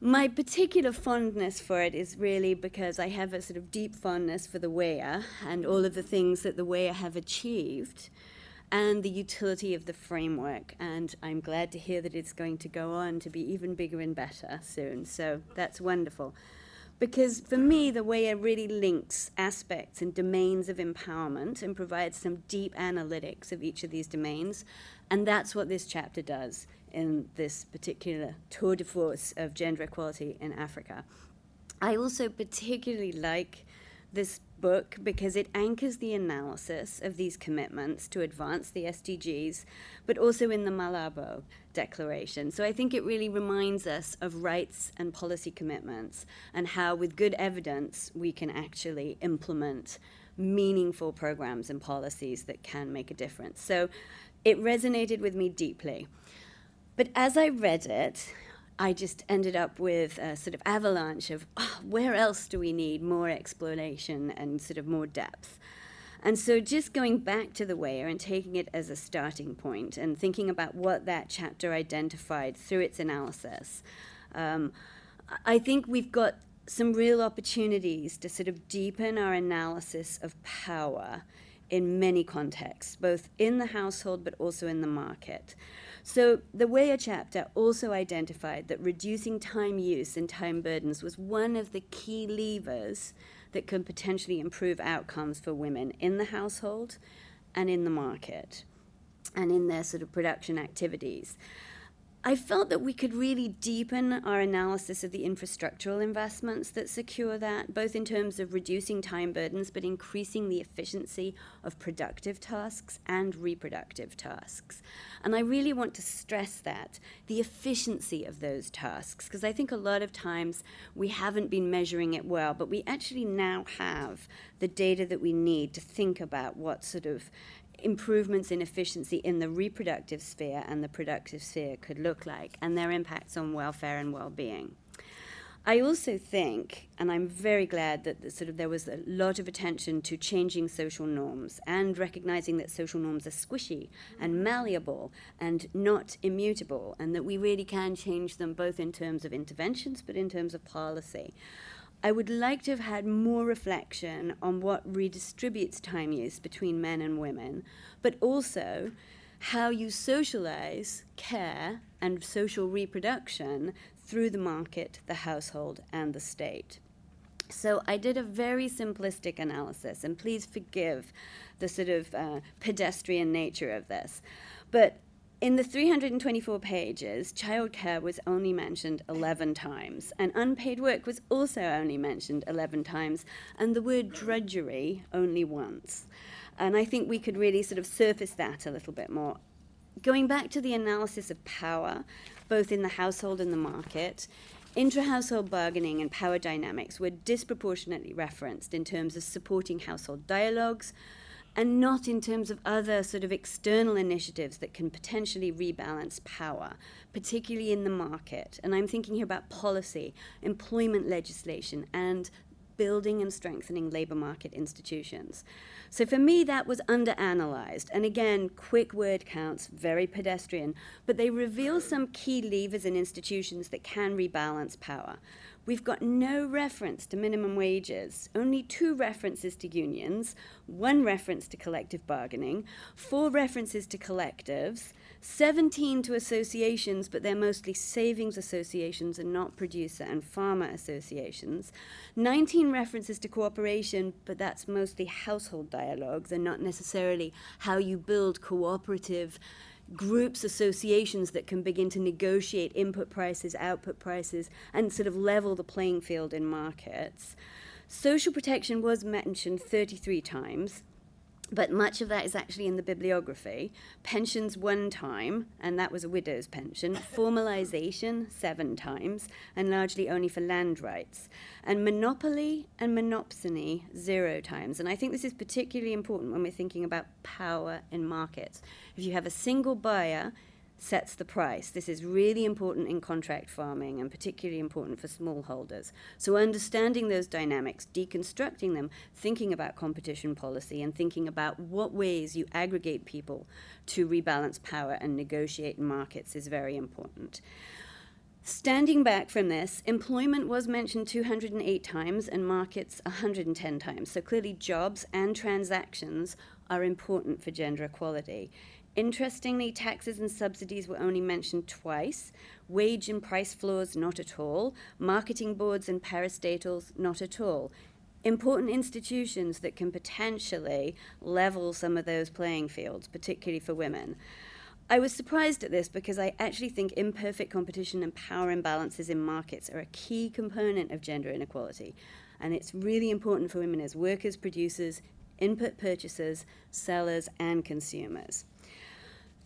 My particular fondness for it is really because I have a sort of deep fondness for the WEAI and all of the things that the WEAI have achieved and the utility of the framework. And I'm glad to hear that it's going to go on to be even bigger and better soon. So that's wonderful. Because for me, the way it really links aspects and domains of empowerment and provides some deep analytics of each of these domains. And that's what this chapter does in this particular tour de force of gender equality in Africa. I also particularly like this book because it anchors the analysis of these commitments to advance the SDGs, but also in the Malabo Declaration. So I think it really reminds us of rights and policy commitments and how, with good evidence, we can actually implement meaningful programs and policies that can make a difference. So it resonated with me deeply. But as I read it, I just ended up with a sort of avalanche of oh, where else do we need more exploration and sort of more depth. And so just going back to the WEAI and taking it as a starting point and thinking about what that chapter identified through its analysis, um, I think we've got some real opportunities to sort of deepen our analysis of power in many contexts, both in the household but also in the market. So the WEAI chapter also identified that reducing time use and time burdens was one of the key levers that could potentially improve outcomes for women in the household and in the market and in their sort of production activities. I felt that we could really deepen our analysis of the infrastructural investments that secure that, both in terms of reducing time burdens, but increasing the efficiency of productive tasks and reproductive tasks. And I really want to stress that the efficiency of those tasks, because I think a lot of times we haven't been measuring it well, but we actually now have the data that we need to think about what sort of improvements in efficiency in the reproductive sphere and the productive sphere could look like and their impacts on welfare and well-being. I also think, and I'm very glad that the, sort of there was a lot of attention to changing social norms and recognizing that social norms are squishy and malleable and not immutable, and that we really can change them both in terms of interventions but in terms of policy. I would like to have had more reflection on what redistributes time use between men and women, but also how you socialize care and social reproduction through the market, the household, and the state. So I did a very simplistic analysis, and please forgive the sort of uh, pedestrian nature of this. But in the 324 pages, childcare was only mentioned 11 times, and unpaid work was also only mentioned 11 times, and the word drudgery only once. And I think we could really sort of surface that a little bit more. Going back to the analysis of power, both in the household and the market, intra household bargaining and power dynamics were disproportionately referenced in terms of supporting household dialogues and not in terms of other sort of external initiatives that can potentially rebalance power, particularly in the market. And I'm thinking here about policy, employment legislation, and building and strengthening labor market institutions. So for me, that was underanalyzed. And again, quick word counts, very pedestrian, but they reveal some key levers in institutions that can rebalance power. We've got no reference to minimum wages, only two references to unions, one reference to collective bargaining, four references to collectives, 17 to associations, but they're mostly savings associations and not producer and farmer associations, 19 references to cooperation, but that's mostly household dialogues and not necessarily how you build cooperative groups, associations that can begin to negotiate input prices, output prices, and sort of level the playing field in markets. Social protection was mentioned 33 times but much of that is actually in the bibliography. Pensions one time, and that was a widow's pension. Formalization seven times, and largely only for land rights. And monopoly and monopsony zero times. And I think this is particularly important when we're thinking about power in markets. If you have a single buyer, sets the price. This is really important in contract farming and particularly important for smallholders. So, understanding those dynamics, deconstructing them, thinking about competition policy, and thinking about what ways you aggregate people to rebalance power and negotiate markets is very important. Standing back from this, employment was mentioned 208 times and markets 110 times. So clearly, jobs and transactions are important for gender equality. Interestingly, taxes and subsidies were only mentioned twice, wage and price floors not at all, marketing boards and parastatals not at all. Important institutions that can potentially level some of those playing fields, particularly for women. I was surprised at this because I actually think imperfect competition and power imbalances in markets are a key component of gender inequality. And it's really important for women as workers, producers, input purchasers, sellers, and consumers.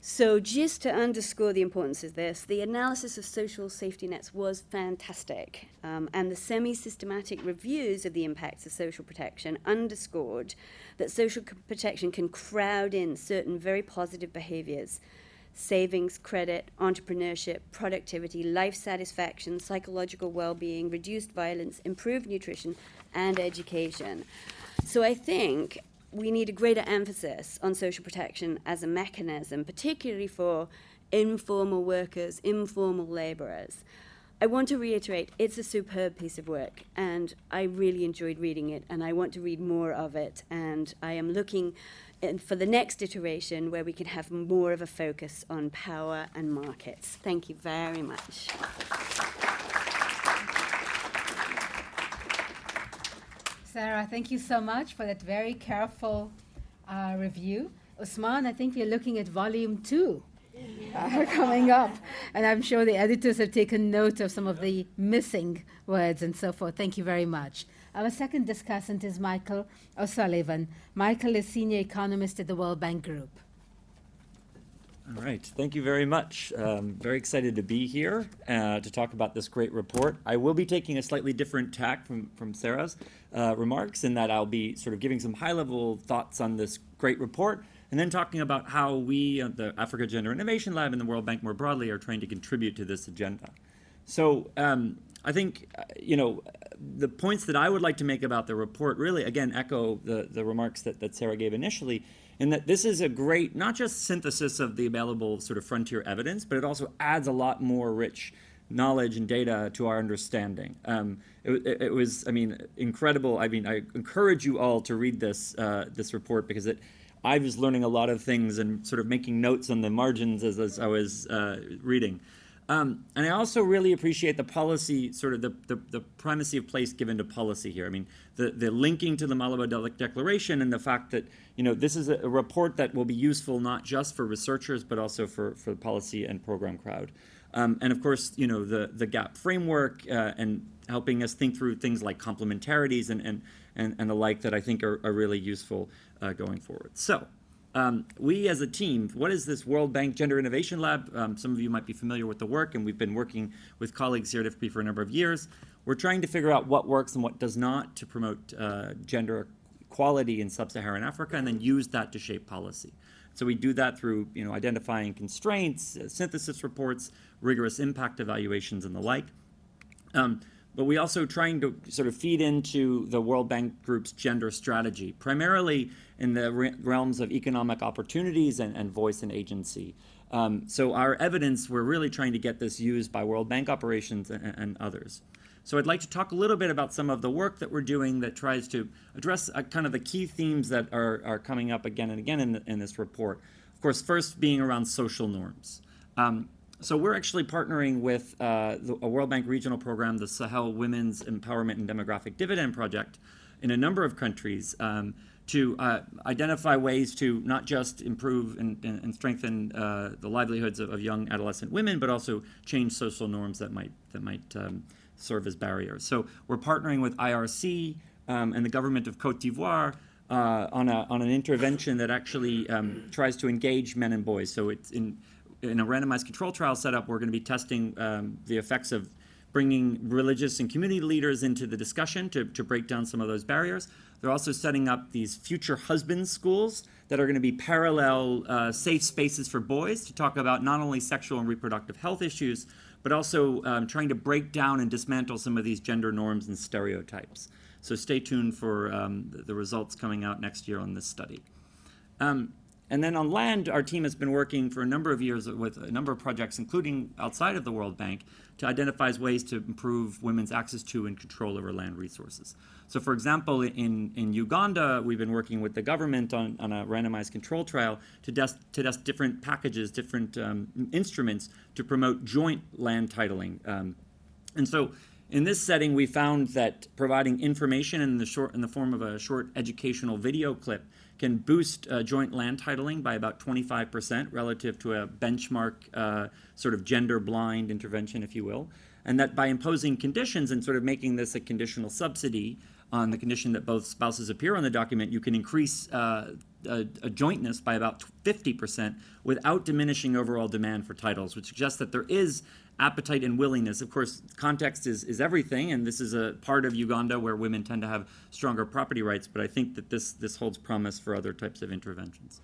So, just to underscore the importance of this, the analysis of social safety nets was fantastic, um, and the semi systematic reviews of the impacts of social protection underscored that social protection can crowd in certain very positive behaviors savings, credit, entrepreneurship, productivity, life satisfaction, psychological well being, reduced violence, improved nutrition, and education. So, I think we need a greater emphasis on social protection as a mechanism, particularly for informal workers, informal labourers. I want to reiterate it's a superb piece of work, and I really enjoyed reading it, and I want to read more of it. And I am looking and for the next iteration where we can have more of a focus on power and markets. Thank you very much. Sarah, thank you so much for that very careful uh, review. Ousmane, I think we're looking at volume two uh, coming up, and I'm sure the editors have taken note of some of the missing words and so forth. Thank you very much. Our second discussant is Michael O'Sullivan. Michael is senior economist at the World Bank Group. All right, thank you very much. Um, very excited to be here uh, to talk about this great report. I will be taking a slightly different tack from, from Sarah's uh, remarks in that I'll be sort of giving some high level thoughts on this great report and then talking about how we, the Africa Gender Innovation Lab and the World Bank more broadly, are trying to contribute to this agenda. So um, I think, uh, you know, the points that I would like to make about the report really, again, echo the, the remarks that, that Sarah gave initially in that this is a great, not just synthesis of the available sort of frontier evidence, but it also adds a lot more rich knowledge and data to our understanding. Um, it, it, it, was, I mean, incredible. I mean, I encourage you all to read this uh, this report because it. I was learning a lot of things and sort of making notes on the margins as, as I was uh, reading. Um, and I also really appreciate the policy, sort of the, the, the, primacy of place given to policy here. I mean, the, the linking to the Malabo Declaration and the fact that, you know, this is a, a, report that will be useful not just for researchers, but also for, for the policy and program crowd. Um, and of course, you know, the, the GAP framework uh, and helping us think through things like complementarities and, and, and, and the like that I think are, are really useful uh, going forward. So, um, we as a team, what is this World Bank Gender Innovation Lab? Um, some of you might be familiar with the work, and we've been working with colleagues here at IFPRI for a number of years. We're trying to figure out what works and what does not to promote uh, gender equality in sub-Saharan Africa, and then use that to shape policy. So we do that through you know, identifying constraints, uh, synthesis reports, rigorous impact evaluations, and the like. Um, but we also trying to sort of feed into the World Bank Group's gender strategy, primarily in the re- realms of economic opportunities and, and voice and agency. Um, so our evidence, we're really trying to get this used by World Bank operations and, and, others. So I'd like to talk a little bit about some of the work that we're doing that tries to address uh, kind of the key themes that are, are coming up again and again in, the, in this report. Of course, first being around social norms. Um, so we're actually partnering with uh, the, a World Bank regional program, the Sahel Women's Empowerment and Demographic Dividend Project, in a number of countries um, to uh, identify ways to not just improve and, and, and strengthen uh, the livelihoods of, of, young adolescent women, but also change social norms that might that might um, serve as barriers. So we're partnering with IRC um, and the government of Cote d'Ivoire. Uh, on, a, on an intervention that actually um, tries to engage men and boys. So it's in in a randomized control trial setup, we're going to be testing um, the effects of bringing religious and community leaders into the discussion to, to break down some of those barriers. They're also setting up these future husband schools that are going to be parallel uh, safe spaces for boys to talk about not only sexual and reproductive health issues, but also um, trying to break down and dismantle some of these gender norms and stereotypes. So stay tuned for um, the results coming out next year on this study. Um, and then on land, our team has been working for a number of years with a number of projects, including outside of the World Bank, to identify ways to improve women's access to and control over land resources. So, for example, in, in Uganda, we've been working with the government on, on a randomized control trial to test, to test different packages, different um, instruments to promote joint land titling. Um, and so, in this setting, we found that providing information in the short in the form of a short educational video clip can boost uh, joint land titling by about 25% relative to a benchmark uh, sort of gender blind intervention, if you will. And that by imposing conditions and sort of making this a conditional subsidy on the condition that both spouses appear on the document, you can increase uh, a, a, jointness by about 50% without diminishing overall demand for titles, which suggests that there is appetite and willingness. Of course, context is, is everything, and this is a part of Uganda where women tend to have stronger property rights, but I think that this, this holds promise for other types of interventions.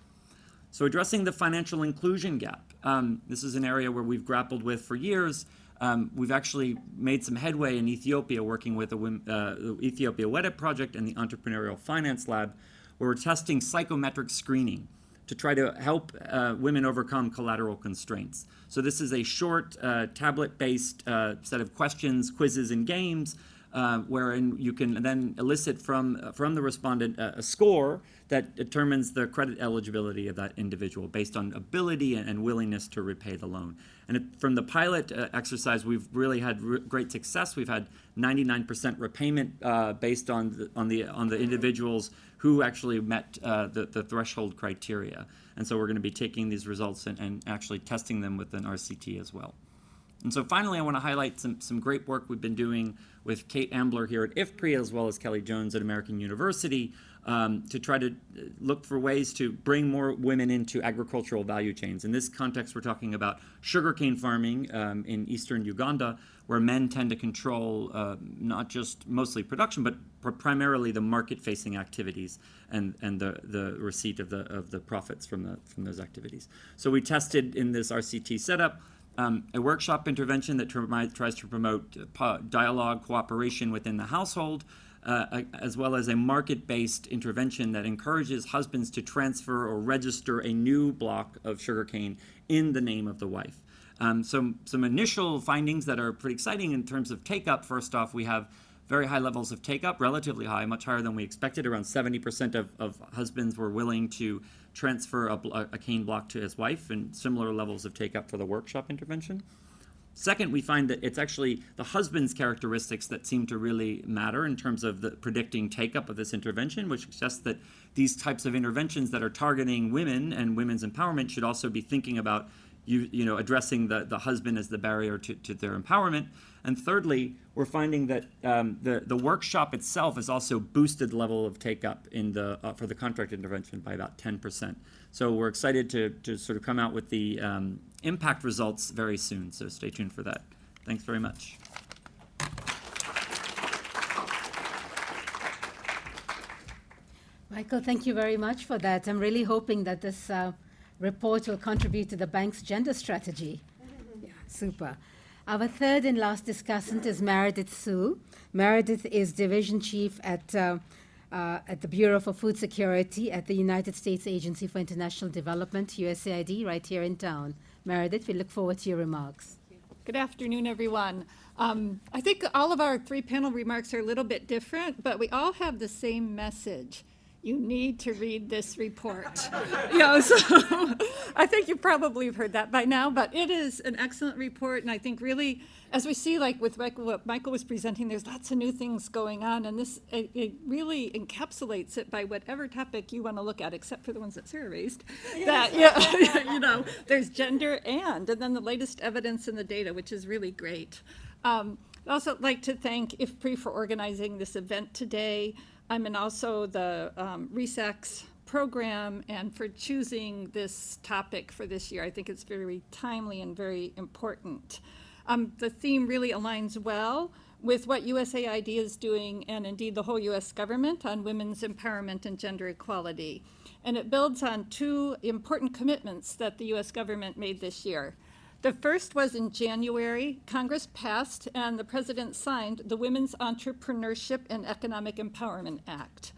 So, addressing the financial inclusion gap. Um, this is an area where we've grappled with for years. Um, we've actually made some headway in Ethiopia working with the, uh, Ethiopia WEDEP project and the Entrepreneurial Finance Lab, where we're testing psychometric screening to try to help uh, women overcome collateral constraints. So, this is a short uh, tablet based uh, set of questions, quizzes, and games uh, wherein you can then elicit from, uh, from the respondent a, a score that determines the credit eligibility of that individual based on ability and, willingness to repay the loan. And it, from the pilot uh, exercise, we've really had re- great success. We've had 99% repayment uh, based on the, on the on the individuals who actually met uh, the, the threshold criteria. And so we're going to be taking these results and, and actually testing them with an RCT as well. And so finally, I want to highlight some, some great work we've been doing with Kate Ambler here at IFPRI, as well as Kelly Jones at American University, um, to try to uh, look for ways to bring more women into agricultural value chains. In this context, we're talking about sugarcane farming um, in eastern Uganda, where men tend to control uh, not just mostly production, but pr- primarily the market-facing activities and, and the, the receipt of the, of the profits from, the, from those activities. So we tested in this RCT setup um, a workshop intervention that tr- tries to promote uh, dialogue, cooperation within the household, uh, as well as a market based intervention that encourages husbands to transfer or register a new block of sugarcane in the name of the wife. Um, some, some initial findings that are pretty exciting in terms of take up. First off, we have very high levels of take up, relatively high, much higher than we expected. Around 70% of, of husbands were willing to transfer a, a cane block to his wife, and similar levels of take up for the workshop intervention. Second, we find that it's actually the husband's characteristics that seem to really matter in terms of the predicting take up of this intervention, which suggests that these types of interventions that are targeting women and women's empowerment should also be thinking about you, you know, addressing the, the husband as the barrier to, to their empowerment. And thirdly, we're finding that um, the, the workshop itself has also boosted level of take up in the, uh, for the contract intervention by about 10%. So we're excited to, to sort of come out with the um, impact results very soon. So stay tuned for that. Thanks very much. Michael, thank you very much for that. I'm really hoping that this uh, report will contribute to the bank's gender strategy. Yeah, super. Our third and last discussant is Meredith Soule. Meredith is division chief at, uh, uh, at the Bureau for Food Security at the United States Agency for International Development, USAID, right here in town. Meredith, we look forward to your remarks. Good afternoon, everyone. Um, I think all of our three panel remarks are a little bit different, but we all have the same message you need to read this report. you know, so I think you probably have heard that by now, but it is an excellent report, and I think really, as we see, like with Michael, what Michael was presenting, there's lots of new things going on, and this it, it really encapsulates it by whatever topic you want to look at, except for the ones that Sarah raised. That yeah, you know, there's gender and, and then the latest evidence in the data, which is really great. Um, I'd also like to thank IFPRI for organizing this event today. I'm in also the um, ReSAKSS program and for choosing this topic for this year. I think it's very timely and very important. Um, the theme really aligns well with what USAID is doing and indeed the whole US government on women's empowerment and gender equality. And it builds on two important commitments that the US government made this year. The first was in January. Congress passed and the president signed the Women's Entrepreneurship and Economic Empowerment Act.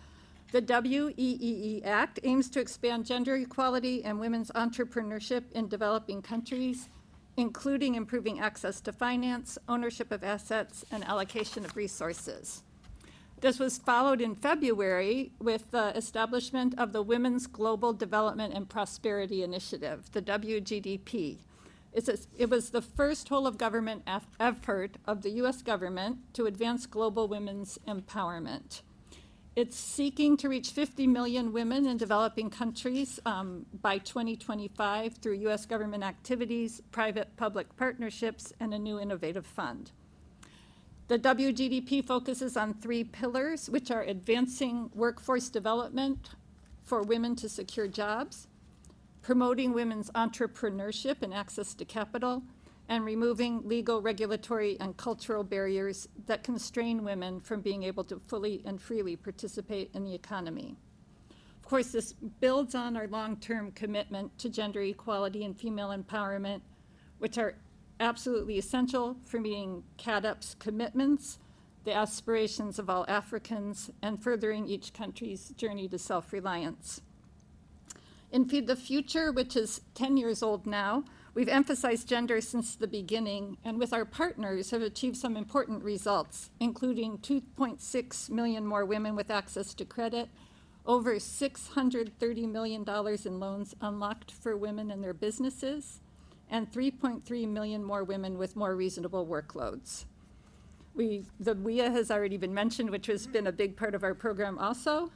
The WEEE Act aims to expand gender equality and women's entrepreneurship in developing countries, including improving access to finance, ownership of assets, and allocation of resources. This was followed in February with the establishment of the Women's Global Development and Prosperity Initiative, the WGDP it's a, it was the first whole of government effort of the US government to advance global women's empowerment. It's seeking to reach 50 million women in developing countries um, by 2025 through US government activities, private public partnerships, and a new innovative fund. The WGDP focuses on three pillars, which are advancing workforce development for women to secure jobs, promoting women's entrepreneurship and access to capital, and removing legal, regulatory, and cultural barriers that constrain women from being able to fully and freely participate in the economy. Of course, this builds on our long term commitment to gender equality and female empowerment, which are absolutely essential for meeting CAADP's commitments, the aspirations of all Africans, and furthering each country's journey to self reliance. In Feed the Future, which is 10 years old now, we've emphasized gender since the beginning, and with our partners have achieved some important results, including 2.6 million more women with access to credit, over $630 million in loans unlocked for women and their businesses, and 3.3 million more women with more reasonable workloads. We, the WEAI has already been mentioned, which has been a big part of our program also.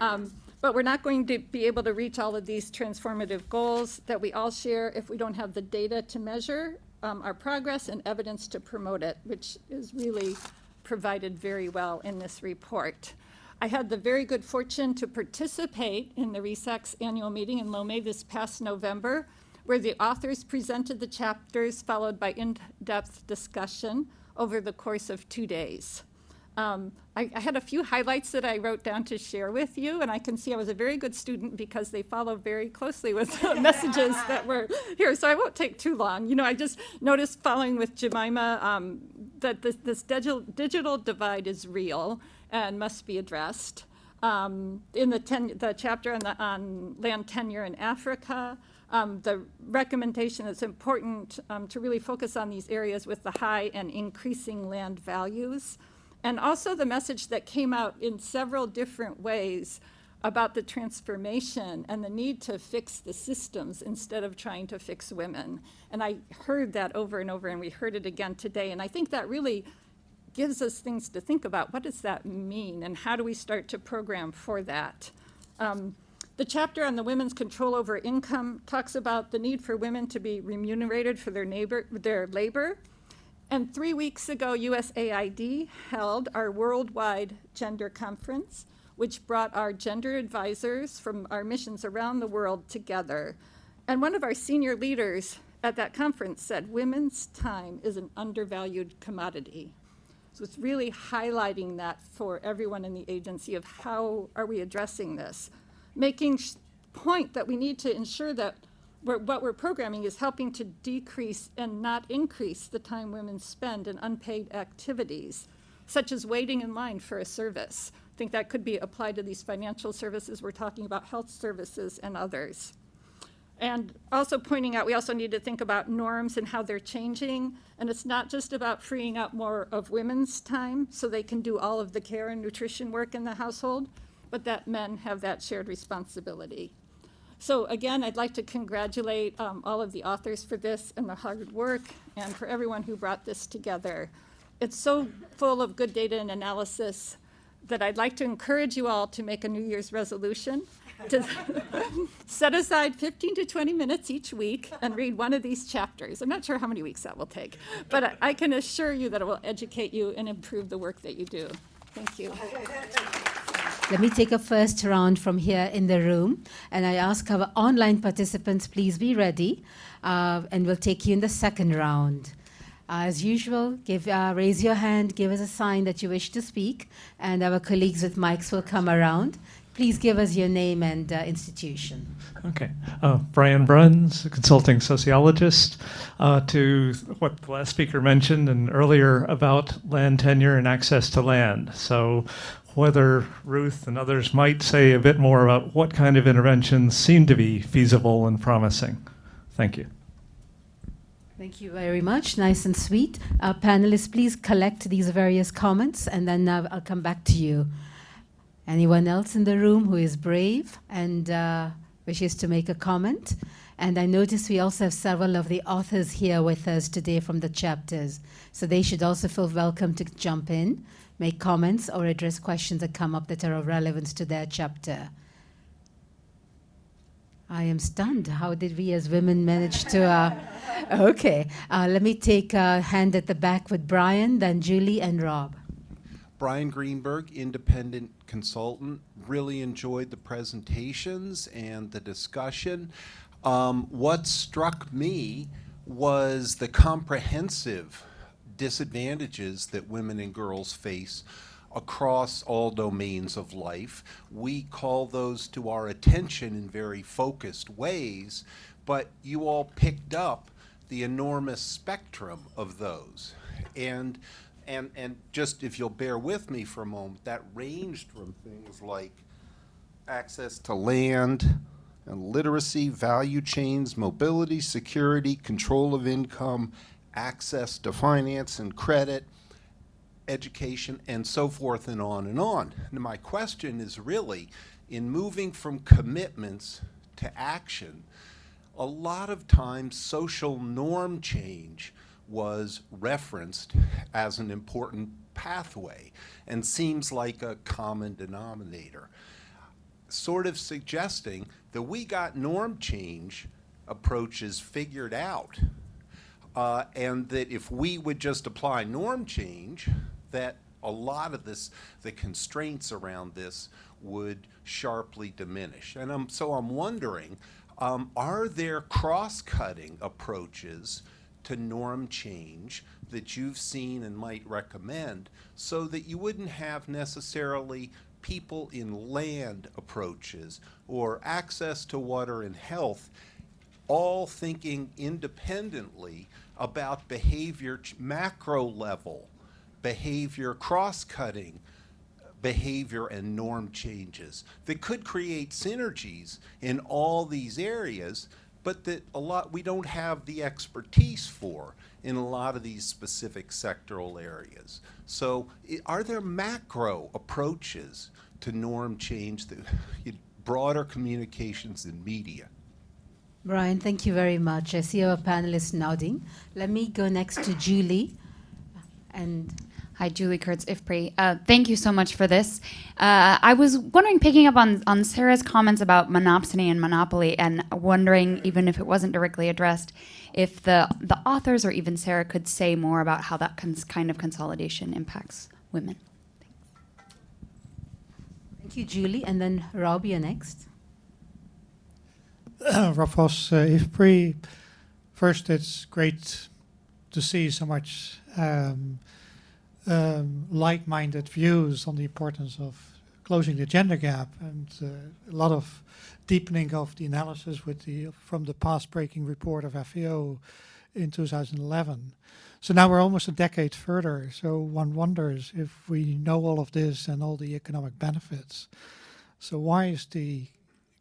Um, but we're not going to be able to reach all of these transformative goals that we all share if we don't have the data to measure um, our progress and evidence to promote it, which is really provided very well in this report. I had the very good fortune to participate in the ReSAKSS annual meeting in Lomé this past November, where the authors presented the chapters followed by in-depth discussion over the course of two days. Um, I, I, had a few highlights that I wrote down to share with you, and I can see I was a very good student because they follow very closely with the messages that were here. So I won't take too long. You know, I just noticed following with Jemimah um, that this, this digital, digital divide is real and must be addressed. Um, in the, ten, the chapter on, the, on land tenure in Africa, um, the recommendation is important um, to really focus on these areas with the high and increasing land values. And also the message that came out in several different ways about the transformation and the need to fix the systems instead of trying to fix women. And I heard that over and over, and we heard it again today. And I think that really gives us things to think about. What does that mean, and how do we start to program for that? Um, the chapter on the women's control over income talks about the need for women to be remunerated for their, neighbor, their labor. And three weeks ago, USAID held our worldwide gender conference, which brought our gender advisors from our missions around the world together. And one of our senior leaders at that conference said, Women's time is an undervalued commodity. So it's really highlighting that for everyone in the agency of how are we addressing this making point that we need to ensure that we're, what we're programming is helping to decrease and not increase the time women spend in unpaid activities, such as waiting in line for a service. I think that could be applied to these financial services. We're talking about health services and others. And also pointing out, we also need to think about norms and how they're changing. And it's not just about freeing up more of women's time so they can do all of the care and nutrition work in the household, but that men have that shared responsibility. So again, I'd like to congratulate um, all of the authors for this and the hard work and for everyone who brought this together. It's so full of good data and analysis that I'd like to encourage you all to make a New Year's resolution to set aside 15 to 20 minutes each week and read one of these chapters. I'm not sure how many weeks that will take, but I, I can assure you that it will educate you and improve the work that you do. Thank you. Let me take a first round from here in the room, and I ask our online participants, please be ready, uh, and we'll take you in the second round. Uh, as usual, give, uh, raise your hand, give us a sign that you wish to speak, and our colleagues with mics will come around. Please give us your name and uh, institution. Okay. Uh, Bryan Bruns, consulting sociologist. Uh, to what the last speaker mentioned and earlier about land tenure and access to land. So, whether Ruth and others might say a bit more about what kind of interventions seem to be feasible and promising. Thank you. Thank you very much. Nice and sweet. Uh, panelists, please collect these various comments and then uh, I'll come back to you. Anyone else in the room who is brave and uh, wishes to make a comment? And I notice we also have several of the authors here with us today from the chapters. So they should also feel welcome to jump in make comments or address questions that come up that are of relevance to their chapter. I am stunned. How did we as women manage to? Uh, okay, uh, let me take a hand at the back with Brian, then Julie and Rob. Brian Greenberg, independent consultant. Really enjoyed the presentations and the discussion. Um, what struck me was the comprehensive disadvantages that women and girls face across all domains of life. We call those to our attention in very focused ways, but you all picked up the enormous spectrum of those. And and and just if you'll bear with me for a moment, that ranged from things like access to land, and literacy, value chains, mobility, security, control of income, access to finance and credit, education, and so forth and on and on. My question is really in moving from commitments to action, a lot of times social norm change was referenced as an important pathway and seems like a common denominator, sort of suggesting that we got norm change approaches figured out. Uh, and that if we would just apply norm change, that a lot of this, the constraints around this would sharply diminish. And I'm, so I'm wondering, um, are there cross-cutting approaches to norm change that you've seen and might recommend so that you wouldn't have necessarily people in land approaches or access to water and health all thinking independently about behavior, macro level behavior, cross cutting behavior and norm changes that could create synergies in all these areas, but that a lot we don't have the expertise for in a lot of these specific sectoral areas. So, are there macro approaches to norm change, that broader communications and media? Brian, thank you very much. I see our panelists nodding. Let me go next to Julie. And Hi, Julie Kurtz, IFPRI. Uh, thank you so much for this. Uh, I was wondering, picking up on, on Sarah's comments about monopsony and monopoly, and wondering, even if it wasn't directly addressed, if the, the authors or even Sarah could say more about how that cons- kind of consolidation impacts women. thank you, Julie. And then Rob, you're next. Rob Vos, uh, IFPRI. First, it's great to see so much um, um, like-minded views on the importance of closing the gender gap and uh, a lot of deepening of the analysis with the from the past-breaking report of FAO in 2011. So now we're almost a decade further. So one wonders if we know all of this and all the economic benefits. So why is the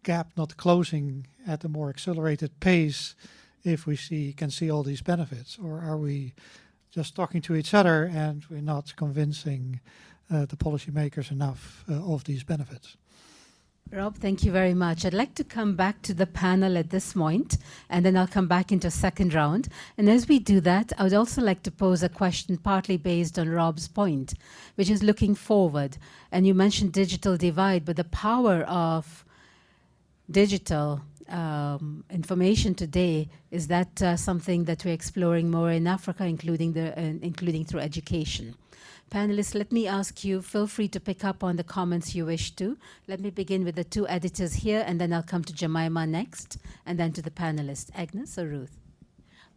gap not closing at a more accelerated pace if we see can see all these benefits, or are we just talking to each other and we're not convincing uh, the policymakers enough uh, of these benefits? Rob, thank you very much. I'd like to come back to the panel at this point, and then I'll come back into a second round. And as we do that, I would also like to pose a question partly based on Rob's point, which is looking forward. And you mentioned digital divide, but the power of digital um, information today is that uh, something that we're exploring more in Africa, including the uh, including through education. Panelists, let me ask you, feel free to pick up on the comments you wish to. Let me begin with the two editors here, and then I'll come to Jemimah next, and then to the panelists. Agnes or Ruth?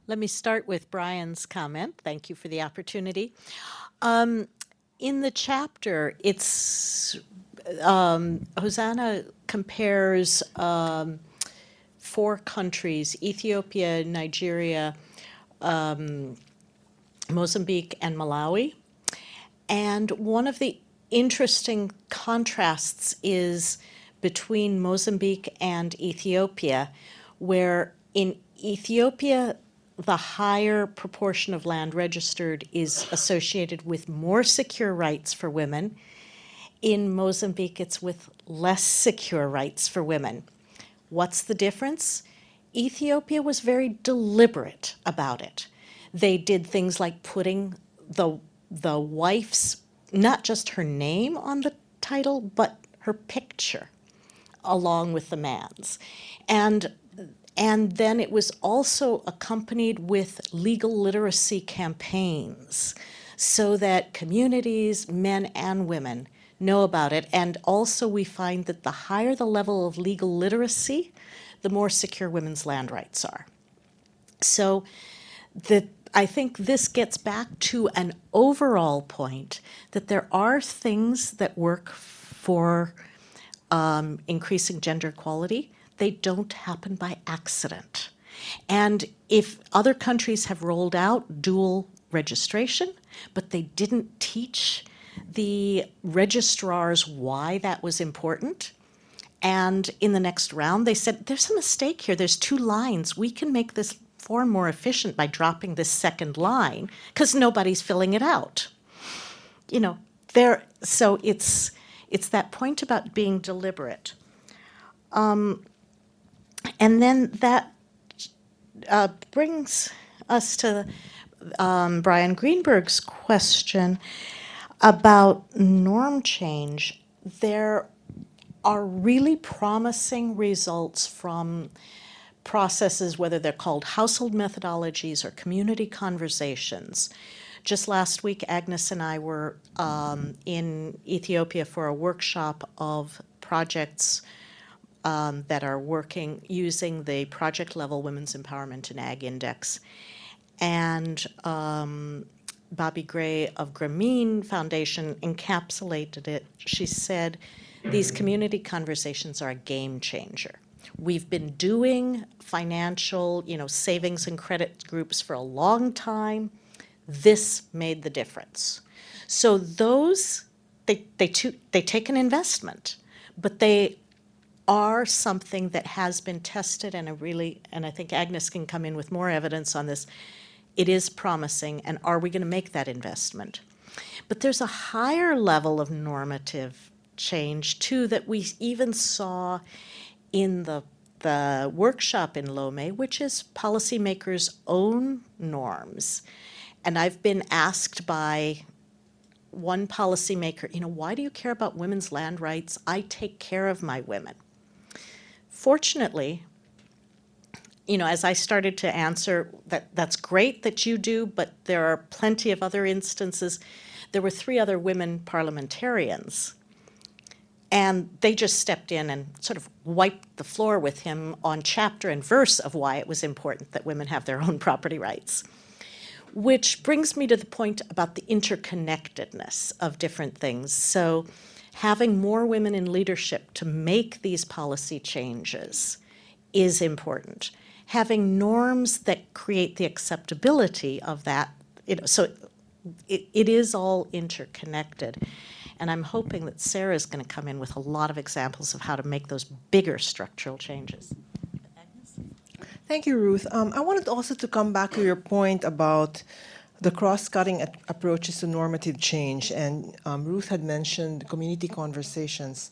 Let me start with Brian's comment. Thank you for the opportunity. Um, in the chapter, it's um, Hosaena compares um, four countries Ethiopia, Nigeria, um, Mozambique, and Malawi. And one of the interesting contrasts is between Mozambique and Ethiopia, where in Ethiopia, the higher proportion of land registered is associated with more secure rights for women. In Mozambique, it's with less secure rights for women. What's the difference? Ethiopia was very deliberate about it. They did things like putting the the wife's not just her name on the title, but her picture along with the man's. And and then it was also accompanied with legal literacy campaigns so that communities, men and women, know about it. And also, we find that the higher the level of legal literacy, the more secure women's land rights are. So, the I think this gets back to an overall point that there are things that work for um, increasing gender equality. They don't happen by accident. And if other countries have rolled out dual registration, but they didn't teach the registrars why that was important, And in the next round, they said, there's a mistake here. There's two lines. We can make this form more efficient by dropping this second line because nobody's filling it out. You know, there. So it's it's that point about being deliberate. Um, and then that uh, brings us to um, Brian Greenberg's question about norm change. There are really promising results from processes, whether they're called household methodologies or community conversations. Just last week, Agnes and I were um, in Ethiopia for a workshop of projects um, that are working using the project level Women's Empowerment and Ag Index. And um, Bobbi Gray of Grameen Foundation encapsulated it. She said, These community conversations are a game changer. We've been doing financial, you know, savings and credit groups for a long time. This made the difference. So those they they to, they take an investment, but they are something that has been tested and a really and I think Agnes can come in with more evidence on this. It is promising and are we going to make that investment? But there's a higher level of normative change too that we even saw in the the workshop in Lomé, which is policymakers' own norms. And I've been asked by one policymaker, you know, why do you care about women's land rights? I take care of my women. Fortunately, you know, as I started to answer that that's great that you do, but there are plenty of other instances. There were three other women parliamentarians and they just stepped in and sort of wiped the floor with him on chapter and verse of why it was important that women have their own property rights. Which brings me to the point about the interconnectedness of different things. So, having more women in leadership to make these policy changes is important. Having norms that create the acceptability of that, you know, so it, it is all interconnected. And I'm hoping that Sarah is going to come in with a lot of examples of how to make those bigger structural changes. Thank you, Ruth. Um, I wanted also to come back to your point about the cross-cutting approaches to normative change, and um, Ruth had mentioned community conversations.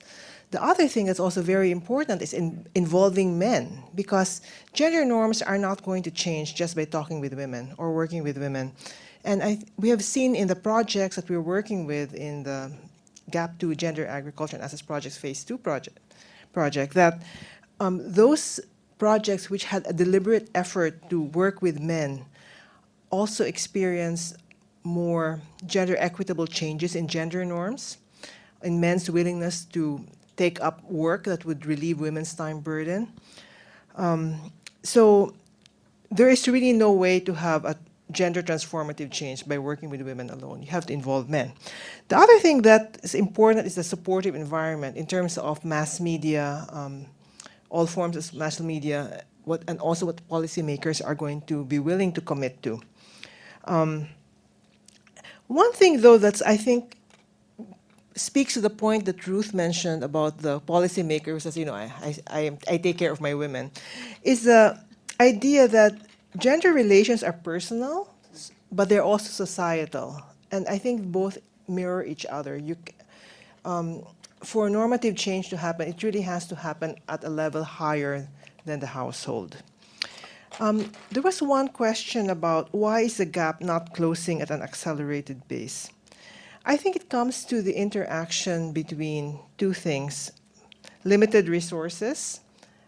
The other thing that's also very important is in involving men, because gender norms are not going to change just by talking with women or working with women. And I, we have seen in the projects that we're working with in the GAAP2 Gender, Agriculture, and Assets Projects Phase 2 project, project that um, those projects which had a deliberate effort to work with men also experienced more gender equitable changes in gender norms, in men's willingness to take up work that would relieve women's time burden. Um, so there is really no way to have a gender transformative change by working with women alone. You have to involve men. The other thing that is important is the supportive environment in terms of mass media, um, all forms of mass media, what, and also what policymakers are going to be willing to commit to. Um, one thing, though, that's I think speaks to the point that Ruth mentioned about the policymakers, as you know, I, I, I, take care of my women, is the idea that gender relations are personal, but they're also societal. And I think both mirror each other. You, um, for normative change to happen, it really has to happen at a level higher than the household. Um, there was one question about why is the gap not closing at an accelerated pace? I think it comes to the interaction between two things limited resources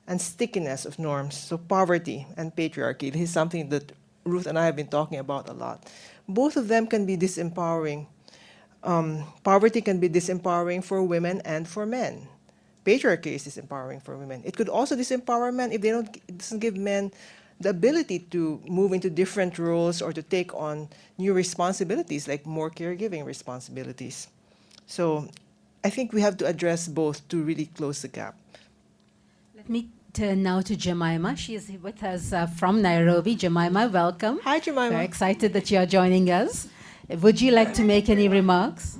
and stickiness of norms. So, poverty and patriarchy. This is something that Ruth and I have been talking about a lot. Both of them can be disempowering. Um, poverty can be disempowering for women and for men. Patriarchy is disempowering for women. It could also disempower men if they don't it doesn't give men the ability to move into different roles or to take on new responsibilities like more caregiving responsibilities. So I think we have to address both to really close the gap. Let me turn now to Jemimah. She is with us uh, from Nairobi. Jemimah, welcome. Hi, Jemimah. Very excited that you are joining us. Would you like to make any remarks?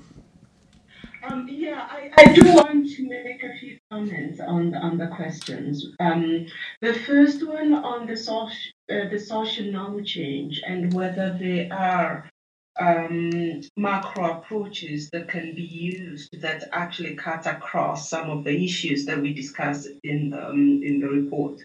Um, yeah, I, I do want to make a few comments on the, on the questions. Um, the first one on the social uh, the social norm change and whether there are um, macro approaches that can be used that actually cut across some of the issues that we discussed in the, um, in the report.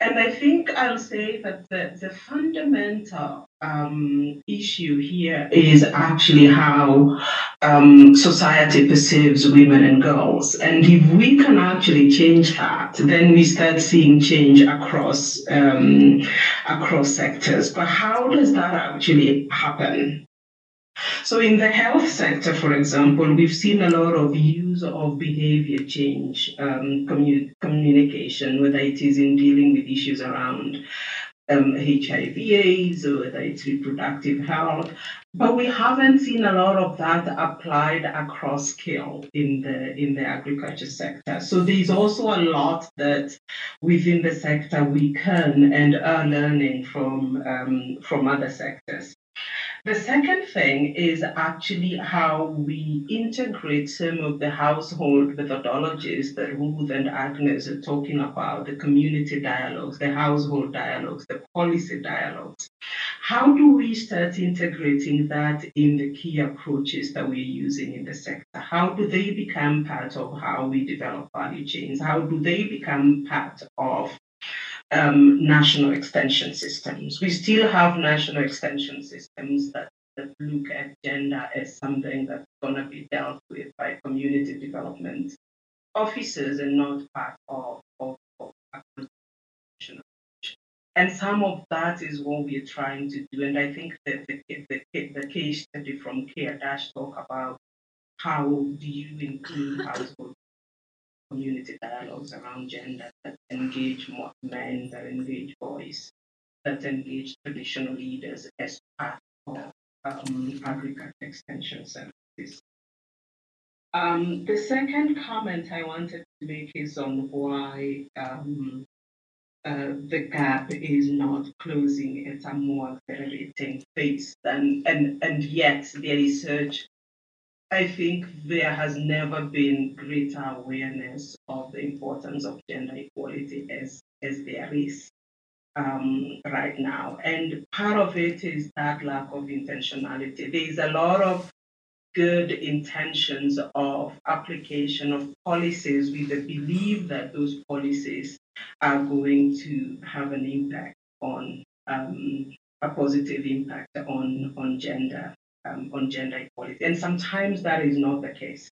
And I think I'll say that the, the fundamental um, issue here is actually how um, society perceives women and girls. And if we can actually change that, then we start seeing change across um, across sectors. But how does that actually happen? So in the health sector, for example, we've seen a lot of use of behavior change um, commu- communication, whether it is in dealing with issues around um, HIV AIDS or whether it's reproductive health. But we haven't seen a lot of that applied across scale in the in the agriculture sector. So there's also a lot that within the sector we can and are learning from um, from other sectors. The second thing is actually how we integrate some of the household methodologies that Ruth and Agnes are talking about the community dialogues, the household dialogues, the policy dialogues. How do we start integrating that in the key approaches that we're using in the sector? How do they become part of how we develop value chains? How do they become part of um, national extension systems. We still have national extension systems that, that look at gender as something that's going to be dealt with by community development officers and not part of, of, of and some of that is what we're trying to do. And I think that the, the, the case study from Care Dash talk about how do you include household community dialogues around gender that engage more men, that engage boys, that engage traditional leaders as part of um, agriculture extension services. Um, the second comment I wanted to make is on why um, uh, the gap is not closing at a more accelerating pace than, and, and yet the research I think there has never been greater awareness of the importance of gender equality as, as there is um, right now. And part of it is that lack of intentionality. There is a lot of good intentions of application of policies with the belief that those policies are going to have an impact on um, a positive impact on, on gender um, on gender equality. And sometimes that is not the case.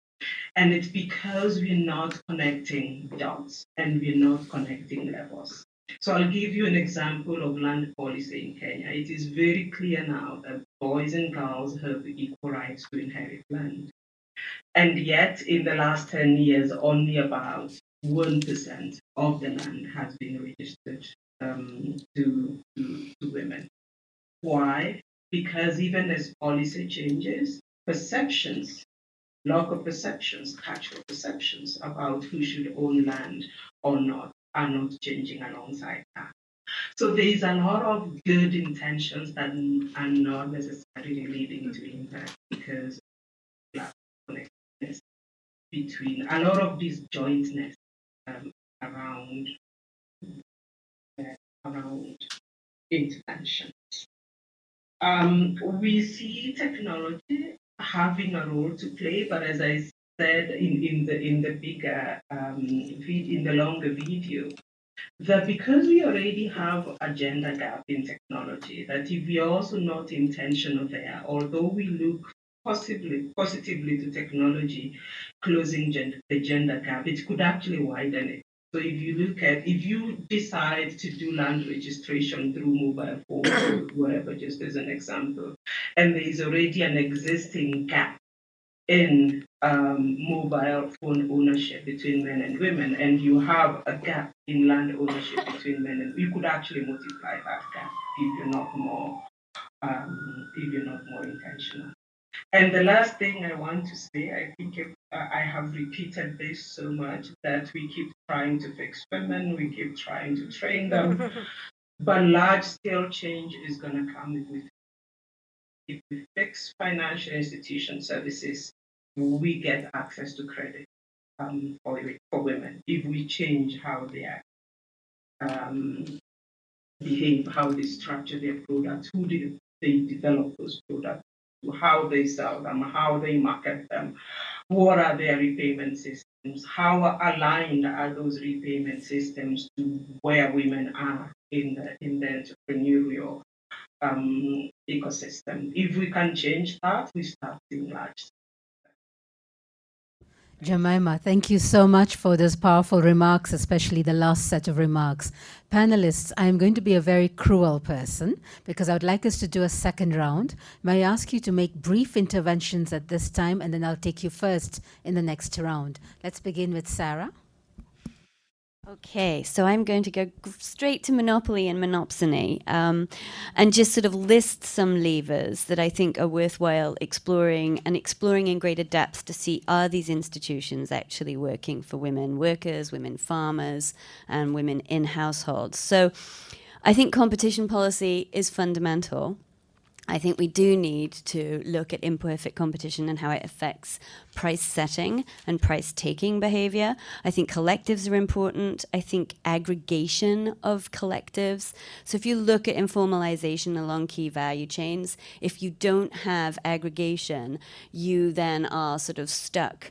And it's because we're not connecting dots and we're not connecting levels. So I'll give you an example of land policy in Kenya. It is very clear now that boys and girls have equal rights to inherit land. And yet, in the last 10 years, only about 1% of the land has been registered um, to, to, to women. Why? Because even as policy changes, perceptions, local perceptions, cultural perceptions about who should own land or not are not changing alongside that. So there is a lot of good intentions that are not necessarily leading to impact because between a lot of disjointness um, around uh, around intervention. Um, we see technology having a role to play, but as I said in, in the in the bigger um, in the longer video, that because we already have a gender gap in technology, that if we are also not intentional there, although we look possibly positively to technology closing gender, the gender gap, it could actually widen it. So if you look at, if you decide to do land registration through mobile phone or whatever, just as an example, and there is already an existing gap in um, mobile phone ownership between men and women, and you have a gap in land ownership between men and you could actually multiply that gap if you're not more um, if you're not more intentional. And the last thing I want to say, I think if, uh, I have repeated this so much that we keep trying to fix women, we keep trying to train them, but large scale change is going to come with if we fix financial institution services we get access to credit um, for, for women if we change how they are, um, behave, how they structure their products, who they, they develop those products, how they sell them, how they market them, what are their repayment systems, how aligned are those repayment systems to where women are in the, in the entrepreneurial um, ecosystem. If we can change that, we start seeing large Jemimah, thank you so much for those powerful remarks, especially the last set of remarks. Panelists, I am going to be a very cruel person because I would like us to do a second round. May I ask you to make brief interventions at this time, and then I'll take you first in the next round. Let's begin with Sarah. Okay, so I'm going to go straight to monopoly and monopsony um, and just sort of list some levers that I think are worthwhile exploring and exploring in greater depth to see are these institutions actually working for women workers, women farmers, and women in households. So I think competition policy is fundamental. I think we do need to look at imperfect competition and how it affects price setting and price taking behavior. I think collectives are important. I think aggregation of collectives. So if you look at informalization along key value chains, if you don't have aggregation, you then are sort of stuck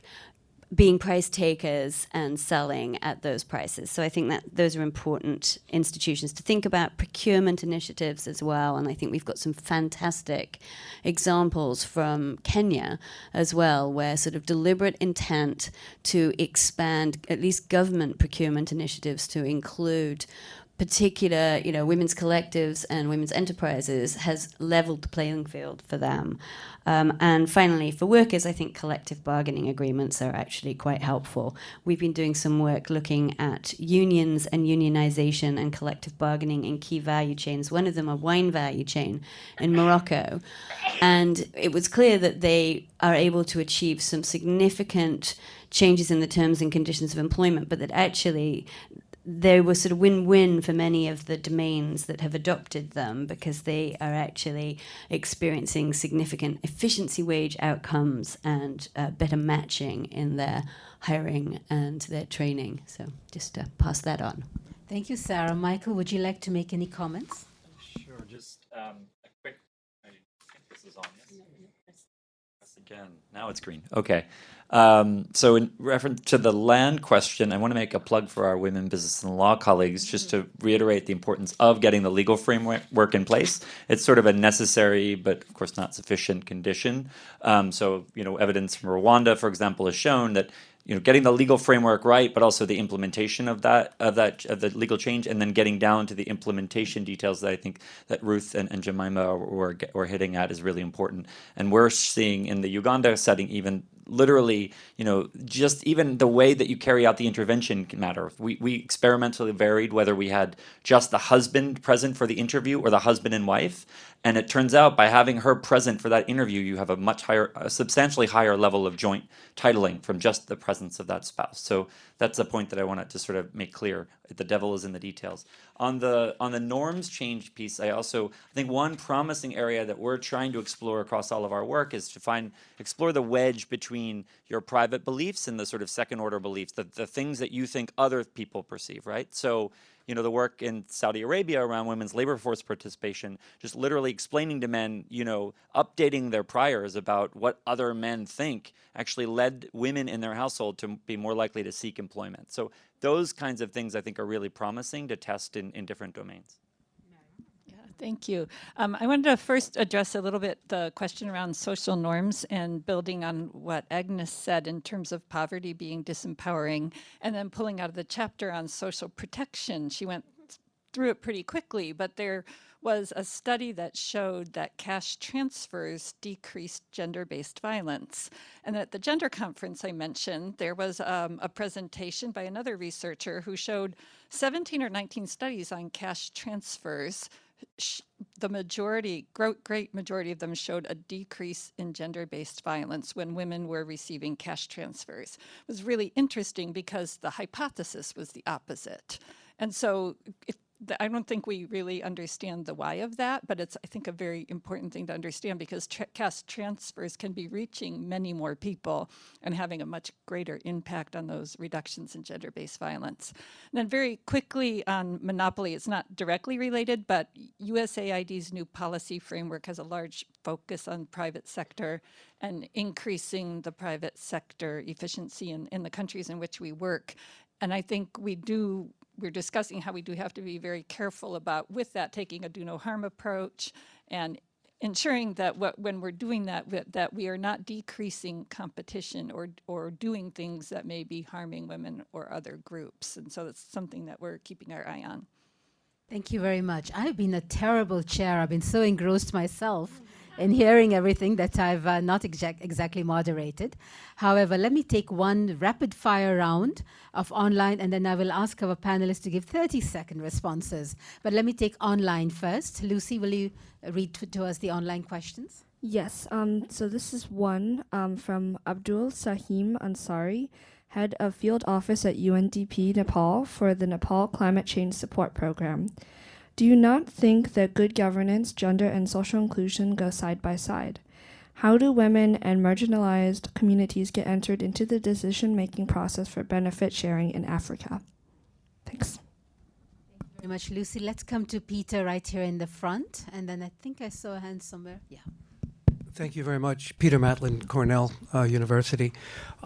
being price takers and selling at those prices. So I think that those are important institutions to think about procurement initiatives as well. And I think we've got some fantastic examples from Kenya as well, where sort of deliberate intent to expand at least government procurement initiatives to include particular, you know, women's collectives and women's enterprises has leveled the playing field for them. Um, and finally, for workers, I think collective bargaining agreements are actually quite helpful. We've been doing some work looking at unions and unionization and collective bargaining in key value chains. One of them, a wine value chain in Morocco. And it was clear that they are able to achieve some significant changes in the terms and conditions of employment, but that actually they were sort of win-win for many of the domains that have adopted them because they are actually experiencing significant efficiency wage outcomes and uh, better matching in their hiring and their training. So just to pass that on. Thank you, Sarah. Michael, would you like to make any comments? Sure. Just um, a quick. I think this is on. Yes. Yes, again. Now it's green. Okay. Um, so, in reference to the land question, I want to make a plug for our women business and law colleagues just to reiterate the importance of getting the legal framework in place. It's sort of a necessary, but of course not sufficient condition. Um, so, you know, evidence from Rwanda, for example, has shown that you know getting the legal framework right but also the implementation of that of that of the legal change and then getting down to the implementation details that i think that ruth and, and jemimah were, were hitting at is really important and we're seeing in the uganda setting even literally, you know, just even the way that you carry out the intervention can matter. We, we experimentally varied whether we had just the husband present for the interview or the husband and wife. And it turns out by having her present for that interview, you have a much higher, a substantially higher level of joint titling from just the presence of that spouse. So that's a point that I wanted to sort of make clear. The devil is in the details. On the on the norms change piece, I also I think one promising area that we're trying to explore across all of our work is to find explore the wedge between your private beliefs and the sort of second order beliefs, the, the things that you think other people perceive, right? So you know, the work in Saudi Arabia around women's labor force participation, just literally explaining to men, you know, updating their priors about what other men think actually led women in their household to be more likely to seek employment. So those kinds of things I think are really promising to test in, in different domains. Thank you. Um, I wanted to first address a little bit the question around social norms and building on what Agnes said in terms of poverty being disempowering, and then pulling out of the chapter on social protection. She went through it pretty quickly, but there was a study that showed that cash transfers decreased gender based violence. And at the gender conference I mentioned, there was um, a presentation by another researcher who showed 17 or 19 studies on cash transfers the majority, great majority of them showed a decrease in gender-based violence when women were receiving cash transfers. It was really interesting because the hypothesis was the opposite. And so it, I don't think we really understand the why of that, but it's, I think, a very important thing to understand because tra- cash transfers can be reaching many more people and having a much greater impact on those reductions in gender based violence. And then, very quickly on monopoly, it's not directly related, but USAID's new policy framework has a large focus on private sector and increasing the private sector efficiency in, in the countries in which we work. And I think we do we're discussing how we do have to be very careful about with that taking a do no harm approach and ensuring that what, when we're doing that that we are not decreasing competition or or doing things that may be harming women or other groups. And so that's something that we're keeping our eye on. Thank you very much. I've been a terrible chair. I've been so engrossed myself in hearing everything that I've uh, not exact, exactly moderated. However, let me take one rapid fire round of online and then I will ask our panelists to give 30 second responses. But let me take online first. Lucy, will you read to, to us the online questions? Yes. Um, so this is one um, from Abdul Sahim Ansari, head of field office at UNDP Nepal for the Nepal Climate Change Support Program. Do you not think that good governance, gender, and social inclusion go side by side? How do women and marginalized communities get entered into the decision making process for benefit sharing in Africa? Thanks. Thank you very much, Lucy. Let's come to Peter right here in the front. And then I think I saw a hand somewhere. Yeah. Thank you very much. Peter Matlon, Cornell uh, University.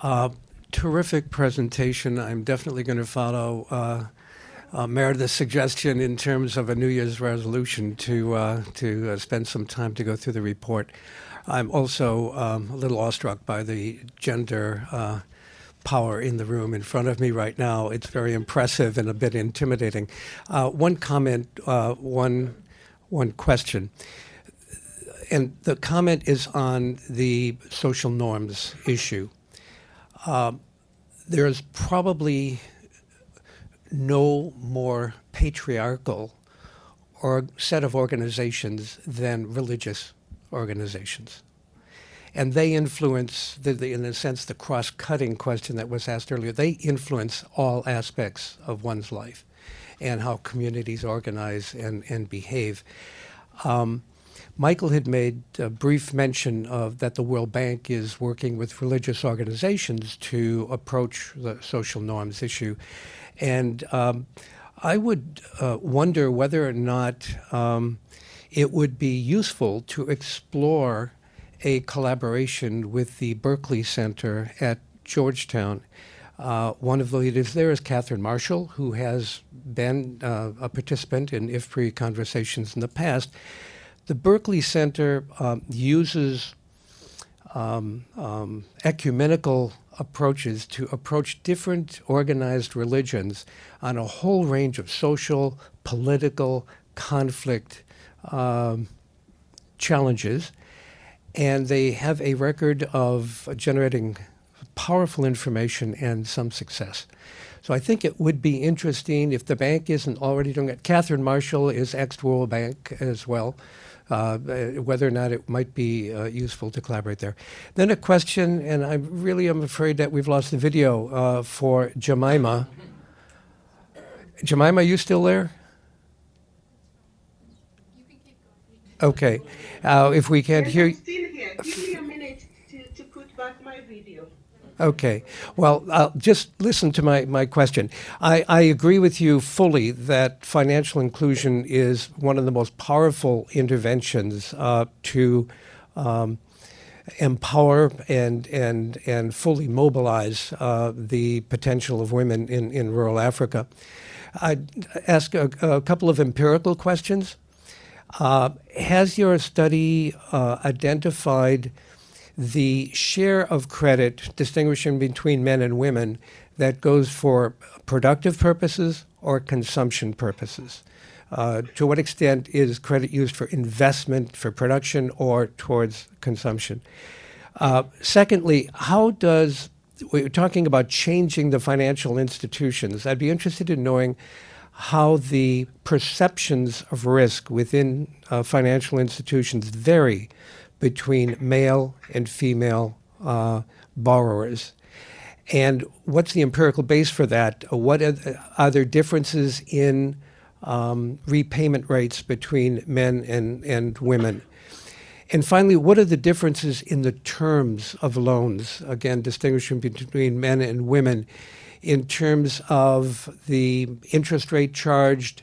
Uh, terrific presentation. I'm definitely going to follow. Uh, uh, Meredith's suggestion in terms of a New Year's resolution to uh, to uh, spend some time to go through the report. I'm also um, a little awestruck by the gender uh, power in the room in front of me right now. It's very impressive and a bit intimidating. Uh, one comment, uh, one one question. And the comment is on the social norms issue. there's probably no more patriarchal or set of organizations than religious organizations. And they influence, the, the, in a sense, the cross cutting question that was asked earlier. They influence all aspects of one's life and how communities organize and, and behave. Um, Michael had made a brief mention of that the World Bank is working with religious organizations to approach the social norms issue. And um, I would uh, wonder whether or not um, it would be useful to explore a collaboration with the Berkeley Center at Georgetown. Uh, one of the leaders there is Katherine Marshall, who has been uh, a participant in IFPRI conversations in the past. The Berkeley Center um, uses um, um, ecumenical approaches to approach different organized religions on a whole range of social, political, conflict um, challenges. And they have a record of generating powerful information and some success. So I think it would be interesting if the bank isn't already doing it. Katherine Marshall is ex World Bank as well uh, whether or not it might be uh, useful to collaborate there. Then a question, and I really am afraid that we've lost the video uh, for Jemimah. Jemimah, are you still there? Okay. Uh, if we can't hear you. Okay. Well, uh, just listen to my, my question. I, I agree with you fully that financial inclusion is one of the most powerful interventions uh, to um, empower and, and, and fully mobilize uh, the potential of women in, in rural Africa. I'd ask a, a couple of empirical questions. Uh, has your study uh, identified the share of credit distinguishing between men and women that goes for productive purposes or consumption purposes. Uh, to what extent is credit used for investment, for production, or towards consumption? Uh, secondly, how does we're talking about changing the financial institutions? I'd be interested in knowing how the perceptions of risk within uh, financial institutions vary between male and female uh, borrowers. And what's the empirical base for that? What are, are there differences in um, repayment rates between men and, and women? And finally, what are the differences in the terms of loans? Again, distinguishing between men and women in terms of the interest rate charged,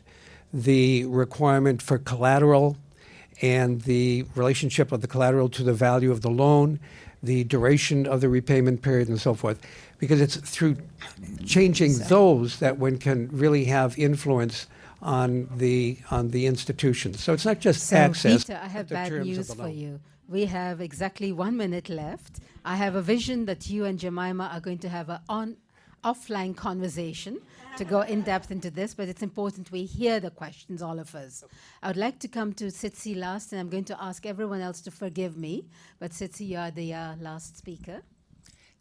the requirement for collateral, and the relationship of the collateral to the value of the loan, the duration of the repayment period, and so forth. Because it's through changing those that one can really have influence on the on the institutions. So it's not just So, access. Peter, I have bad news for you. We have exactly one minute left. I have a vision that you and Jemimah are going to have an on offline conversation to go in depth into this, but it's important we hear the questions, all of us. I would like to come to Tsitsi last, and I'm going to ask everyone else to forgive me, but Tsitsi, you are the uh, last speaker.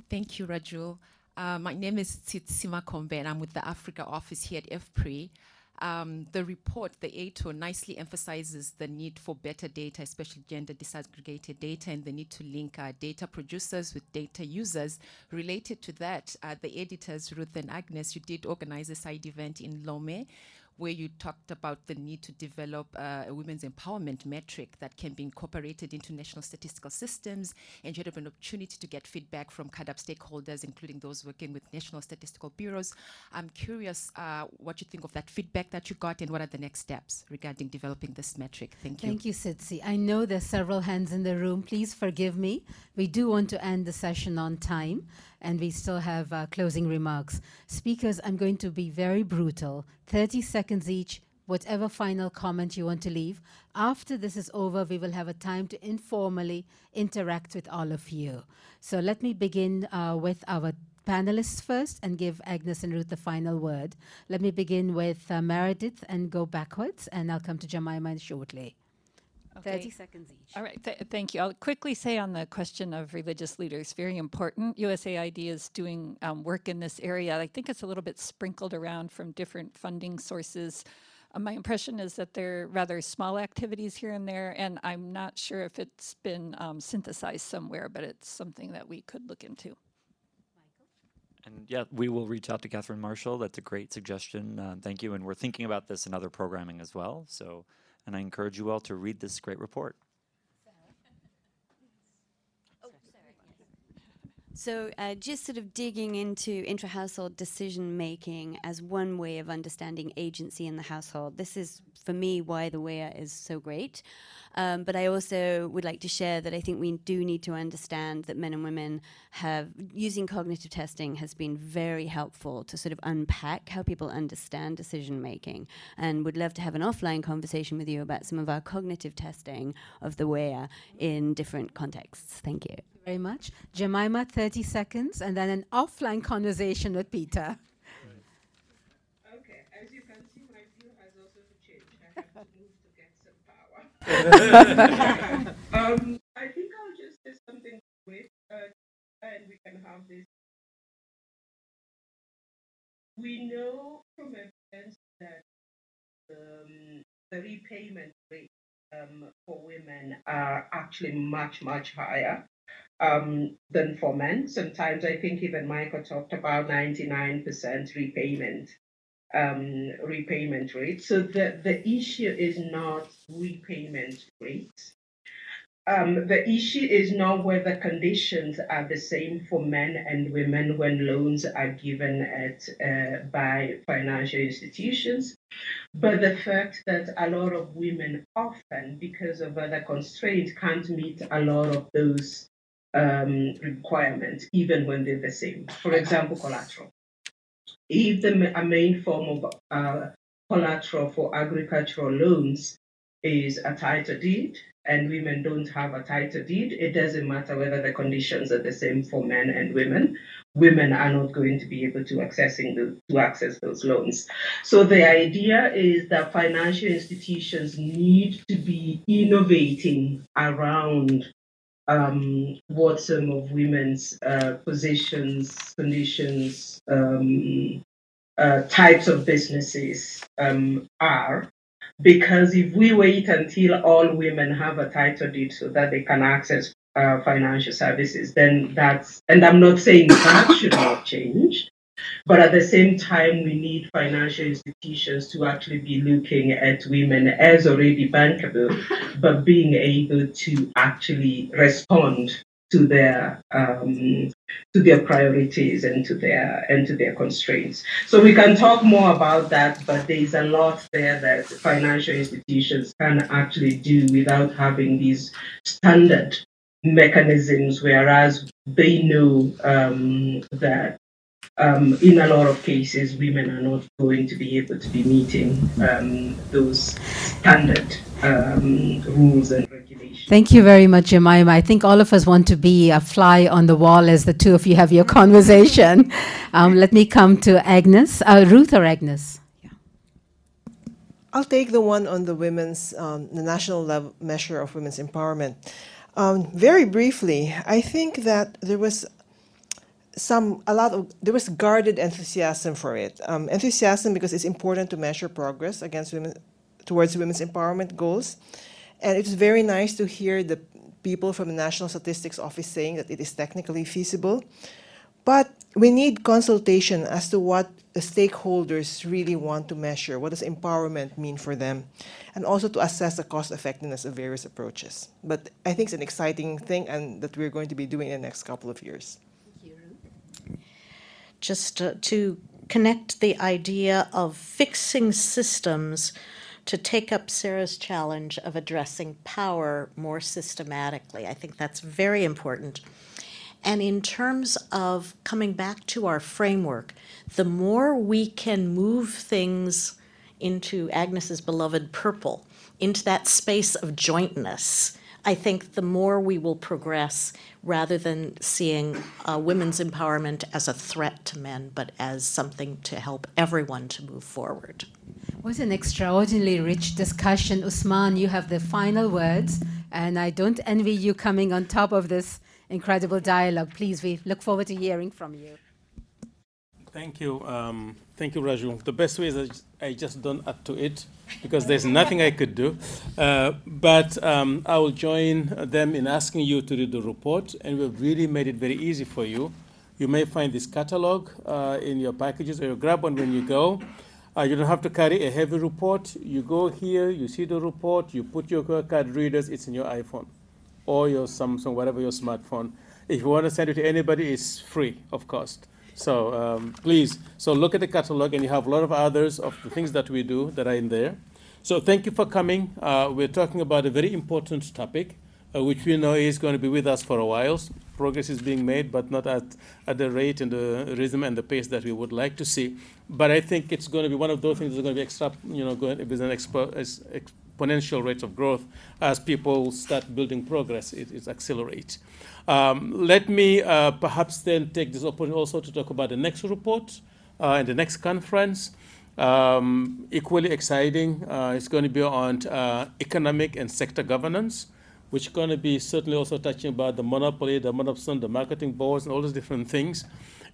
Thank you, Rajul. Uh, my name is Tsitsi Makombe, and I'm with the Africa office here at IFPRI. Um, the report, the ATO, nicely emphasizes the need for better data, especially gender disaggregated data, and the need to link uh, data producers with data users. Related to that, uh, the editors, Ruth and Agnes, you did organize a side event in Lome where you talked about the need to develop uh, a women's empowerment metric that can be incorporated into national statistical systems. And you had an opportunity to get feedback from CAADP stakeholders, including those working with national statistical bureaus. I'm curious uh, what you think of that feedback that you got and what are the next steps regarding developing this metric. Thank you. Thank you, Tsitsi. I know there's several hands in the room. Please forgive me. We do want to end the session on time, and we still have uh, closing remarks. Speakers, I'm going to be very brutal. 30 seconds each, whatever final comment you want to leave. After this is over, we will have a time to informally interact with all of you. So let me begin uh, with our panelists first and give Agnes and Ruth the final word. Let me begin with uh, Meredith and go backwards, and I'll come to Jemimah shortly. 30 seconds each. All right, th- thank you. I'll quickly say on the question of religious leaders, very important. USAID is doing um, work in this area. I think it's a little bit sprinkled around from different funding sources. Uh, my impression is that they're rather small activities here and there, and I'm not sure if it's been um, synthesized somewhere, but it's something that we could look into. And yeah, we will reach out to Katherine Marshall. That's a great suggestion. Uh, thank you. And we're thinking about this in other programming as well. So, and I encourage you all to read this great report. So, uh, just sort of digging into intra household decision making as one way of understanding agency in the household. This is, for me, why the WEAI is so great. Um, but I also would like to share that I think we do need to understand that men and women have, using cognitive testing has been very helpful to sort of unpack how people understand decision making. And would love to have an offline conversation with you about some of our cognitive testing of the WEAI in different contexts. Thank you very much. Jemimah, 30 seconds, and then an offline conversation with Peter. Okay, as you can see, my view has also changed. I have to move to get some power. um, I think I'll just say something quick, uh, and we can have this. We know from evidence that um, the repayment rate um, for women are actually much, much higher um, than for men. Sometimes I think even Michael talked about 99% repayment um, repayment rate. So the, the issue is not repayment rates. Um, the issue is not whether conditions are the same for men and women when loans are given at uh, by financial institutions, but the fact that a lot of women often, because of other constraints, can't meet a lot of those um, requirements, even when they're the same. For example, collateral. If the a main form of uh, collateral for agricultural loans is a title deed, and women don't have a title deed, it doesn't matter whether the conditions are the same for men and women. Women are not going to be able to accessing the, to access those loans. So the idea is that financial institutions need to be innovating around um, what some of women's uh, positions, conditions, um, uh, types of businesses um, are. Because if we wait until all women have a title deed so that they can access uh, financial services, then that's, and I'm not saying that should not change, But at the same time, we need financial institutions to actually be looking at women as already bankable, but being able to actually respond to their um, to their priorities and to their and to their constraints. So we can talk more about that, but there is a lot there that financial institutions can actually do without having these standard mechanisms, whereas they know um, that um, in a lot of cases, women are not going to be able to be meeting um, those standard um, rules and regulations. Thank you very much, Jemimah. I think all of us want to be a fly on the wall as the two of you have your conversation. Um, let me come to Agnes, uh, Ruth or Agnes. I'll take the one on the women's, um, the national level measure of women's empowerment. Um, very briefly, I think that there was some a lot of there was guarded enthusiasm for it. Um, enthusiasm because it's important to measure progress against women towards women's empowerment goals, and it's very nice to hear the people from the National Statistics Office saying that it is technically feasible. But we need consultation as to what the stakeholders really want to measure. What does empowerment mean for them? And also to assess the cost effectiveness of various approaches. But I think it's an exciting thing and that we're going to be doing in the next couple of years just uh, to connect the idea of fixing systems to take up Sarah's challenge of addressing power more systematically. I think that's very important. And in terms of coming back to our framework, the more we can move things into Agnes's beloved purple, into that space of jointness, I think the more we will progress rather than seeing uh, women's empowerment as a threat to men, but as something to help everyone to move forward. It was an extraordinarily rich discussion. Ousmane, you have the final words, and I don't envy you coming on top of this incredible dialogue. Please, we look forward to hearing from you. Thank you. Um, thank you, Rajul. The best way is I just don't add to it because there's nothing I could do. Uh, but um, I will join them in asking you to read the report, and we've really made it very easy for you. You may find this catalog uh, in your packages, or you grab one when you go. Uh, you don't have to carry a heavy report. You go here, you see the report, you put your card readers, it's in your iPhone or your Samsung, whatever your smartphone. If you want to send it to anybody, it's free of cost. So um, please, so look at the catalog, and you have a lot of others of the things that we do that are in there. So thank you for coming. Uh, we're talking about a very important topic, uh, which we know is going to be with us for a while. Progress is being made, but not at, at the rate and the rhythm and the pace that we would like to see. But I think it's going to be one of those things that's going to be extra, you know, going with an expo, exponential rate of growth as people start building progress. It, it accelerates. Um, let me uh, perhaps then take this opportunity also to talk about the next report uh, and the next conference. Um, equally exciting, uh, it's going to be on uh, economic and sector governance, which is going to be certainly also touching about the monopoly, the monopson, the marketing boards, and all those different things.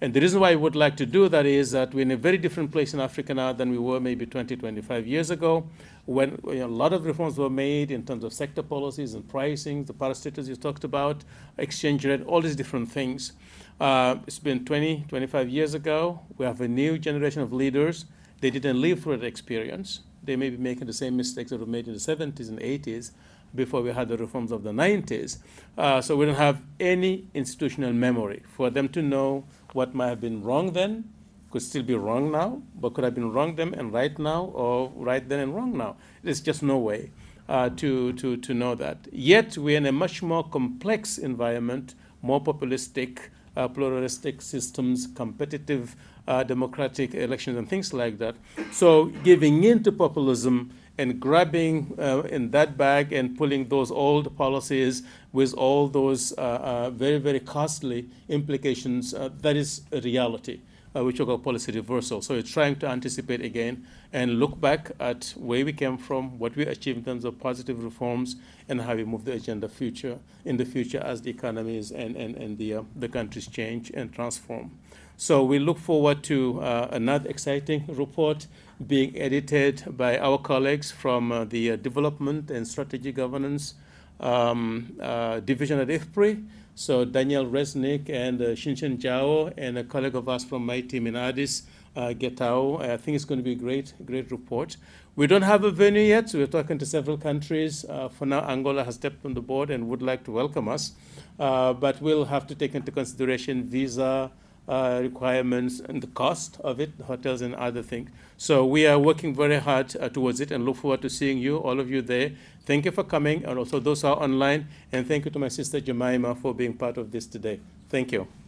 And the reason why I would like to do that is that we're in a very different place in Africa now than we were maybe 20, 25 years ago, when you know, a lot of reforms were made in terms of sector policies and pricing, the parastatals you talked about, exchange rate, all these different things. Uh, it's been 20, 25 years ago. We have a new generation of leaders. They didn't live through that experience. They may be making the same mistakes that were made in the 70s and 80s before we had the reforms of the 90s. Uh, so we don't have any institutional memory for them to know what might have been wrong then could still be wrong now, but could have been wrong then and right now, or right then and wrong now. There's just no way uh, to, to, to know that. Yet we're in a much more complex environment, more populistic, uh, pluralistic systems, competitive uh, democratic elections, and things like that. So giving in to populism and grabbing uh, in that bag and pulling those old policies with all those uh, uh, very, very costly implications, uh, that is a reality. Uh, which we call policy reversal. So it's trying to anticipate again and look back at where we came from, what we achieved in terms of positive reforms, and how we move the agenda future in the future as the economies and, and, and the, uh, the countries change and transform. So we look forward to another exciting report being edited by our colleagues from uh, the uh, Development and Strategy Governance um, uh, Division at IFPRI. So Danielle Resnick and uh, Diao and a colleague of us from my team in Addis, uh, Getaw. I think it's going to be a great, great report. We don't have a venue yet. So we're talking to several countries. Uh, for now, Angola has stepped on the board and would like to welcome us. Uh, but we'll have to take into consideration visa uh, requirements and the cost of it, hotels and other things. So we are working very hard uh, towards it and look forward to seeing you, all of you there. Thank you for coming, and also those who are online. And thank you to my sister Jemimah for being part of this today. Thank you.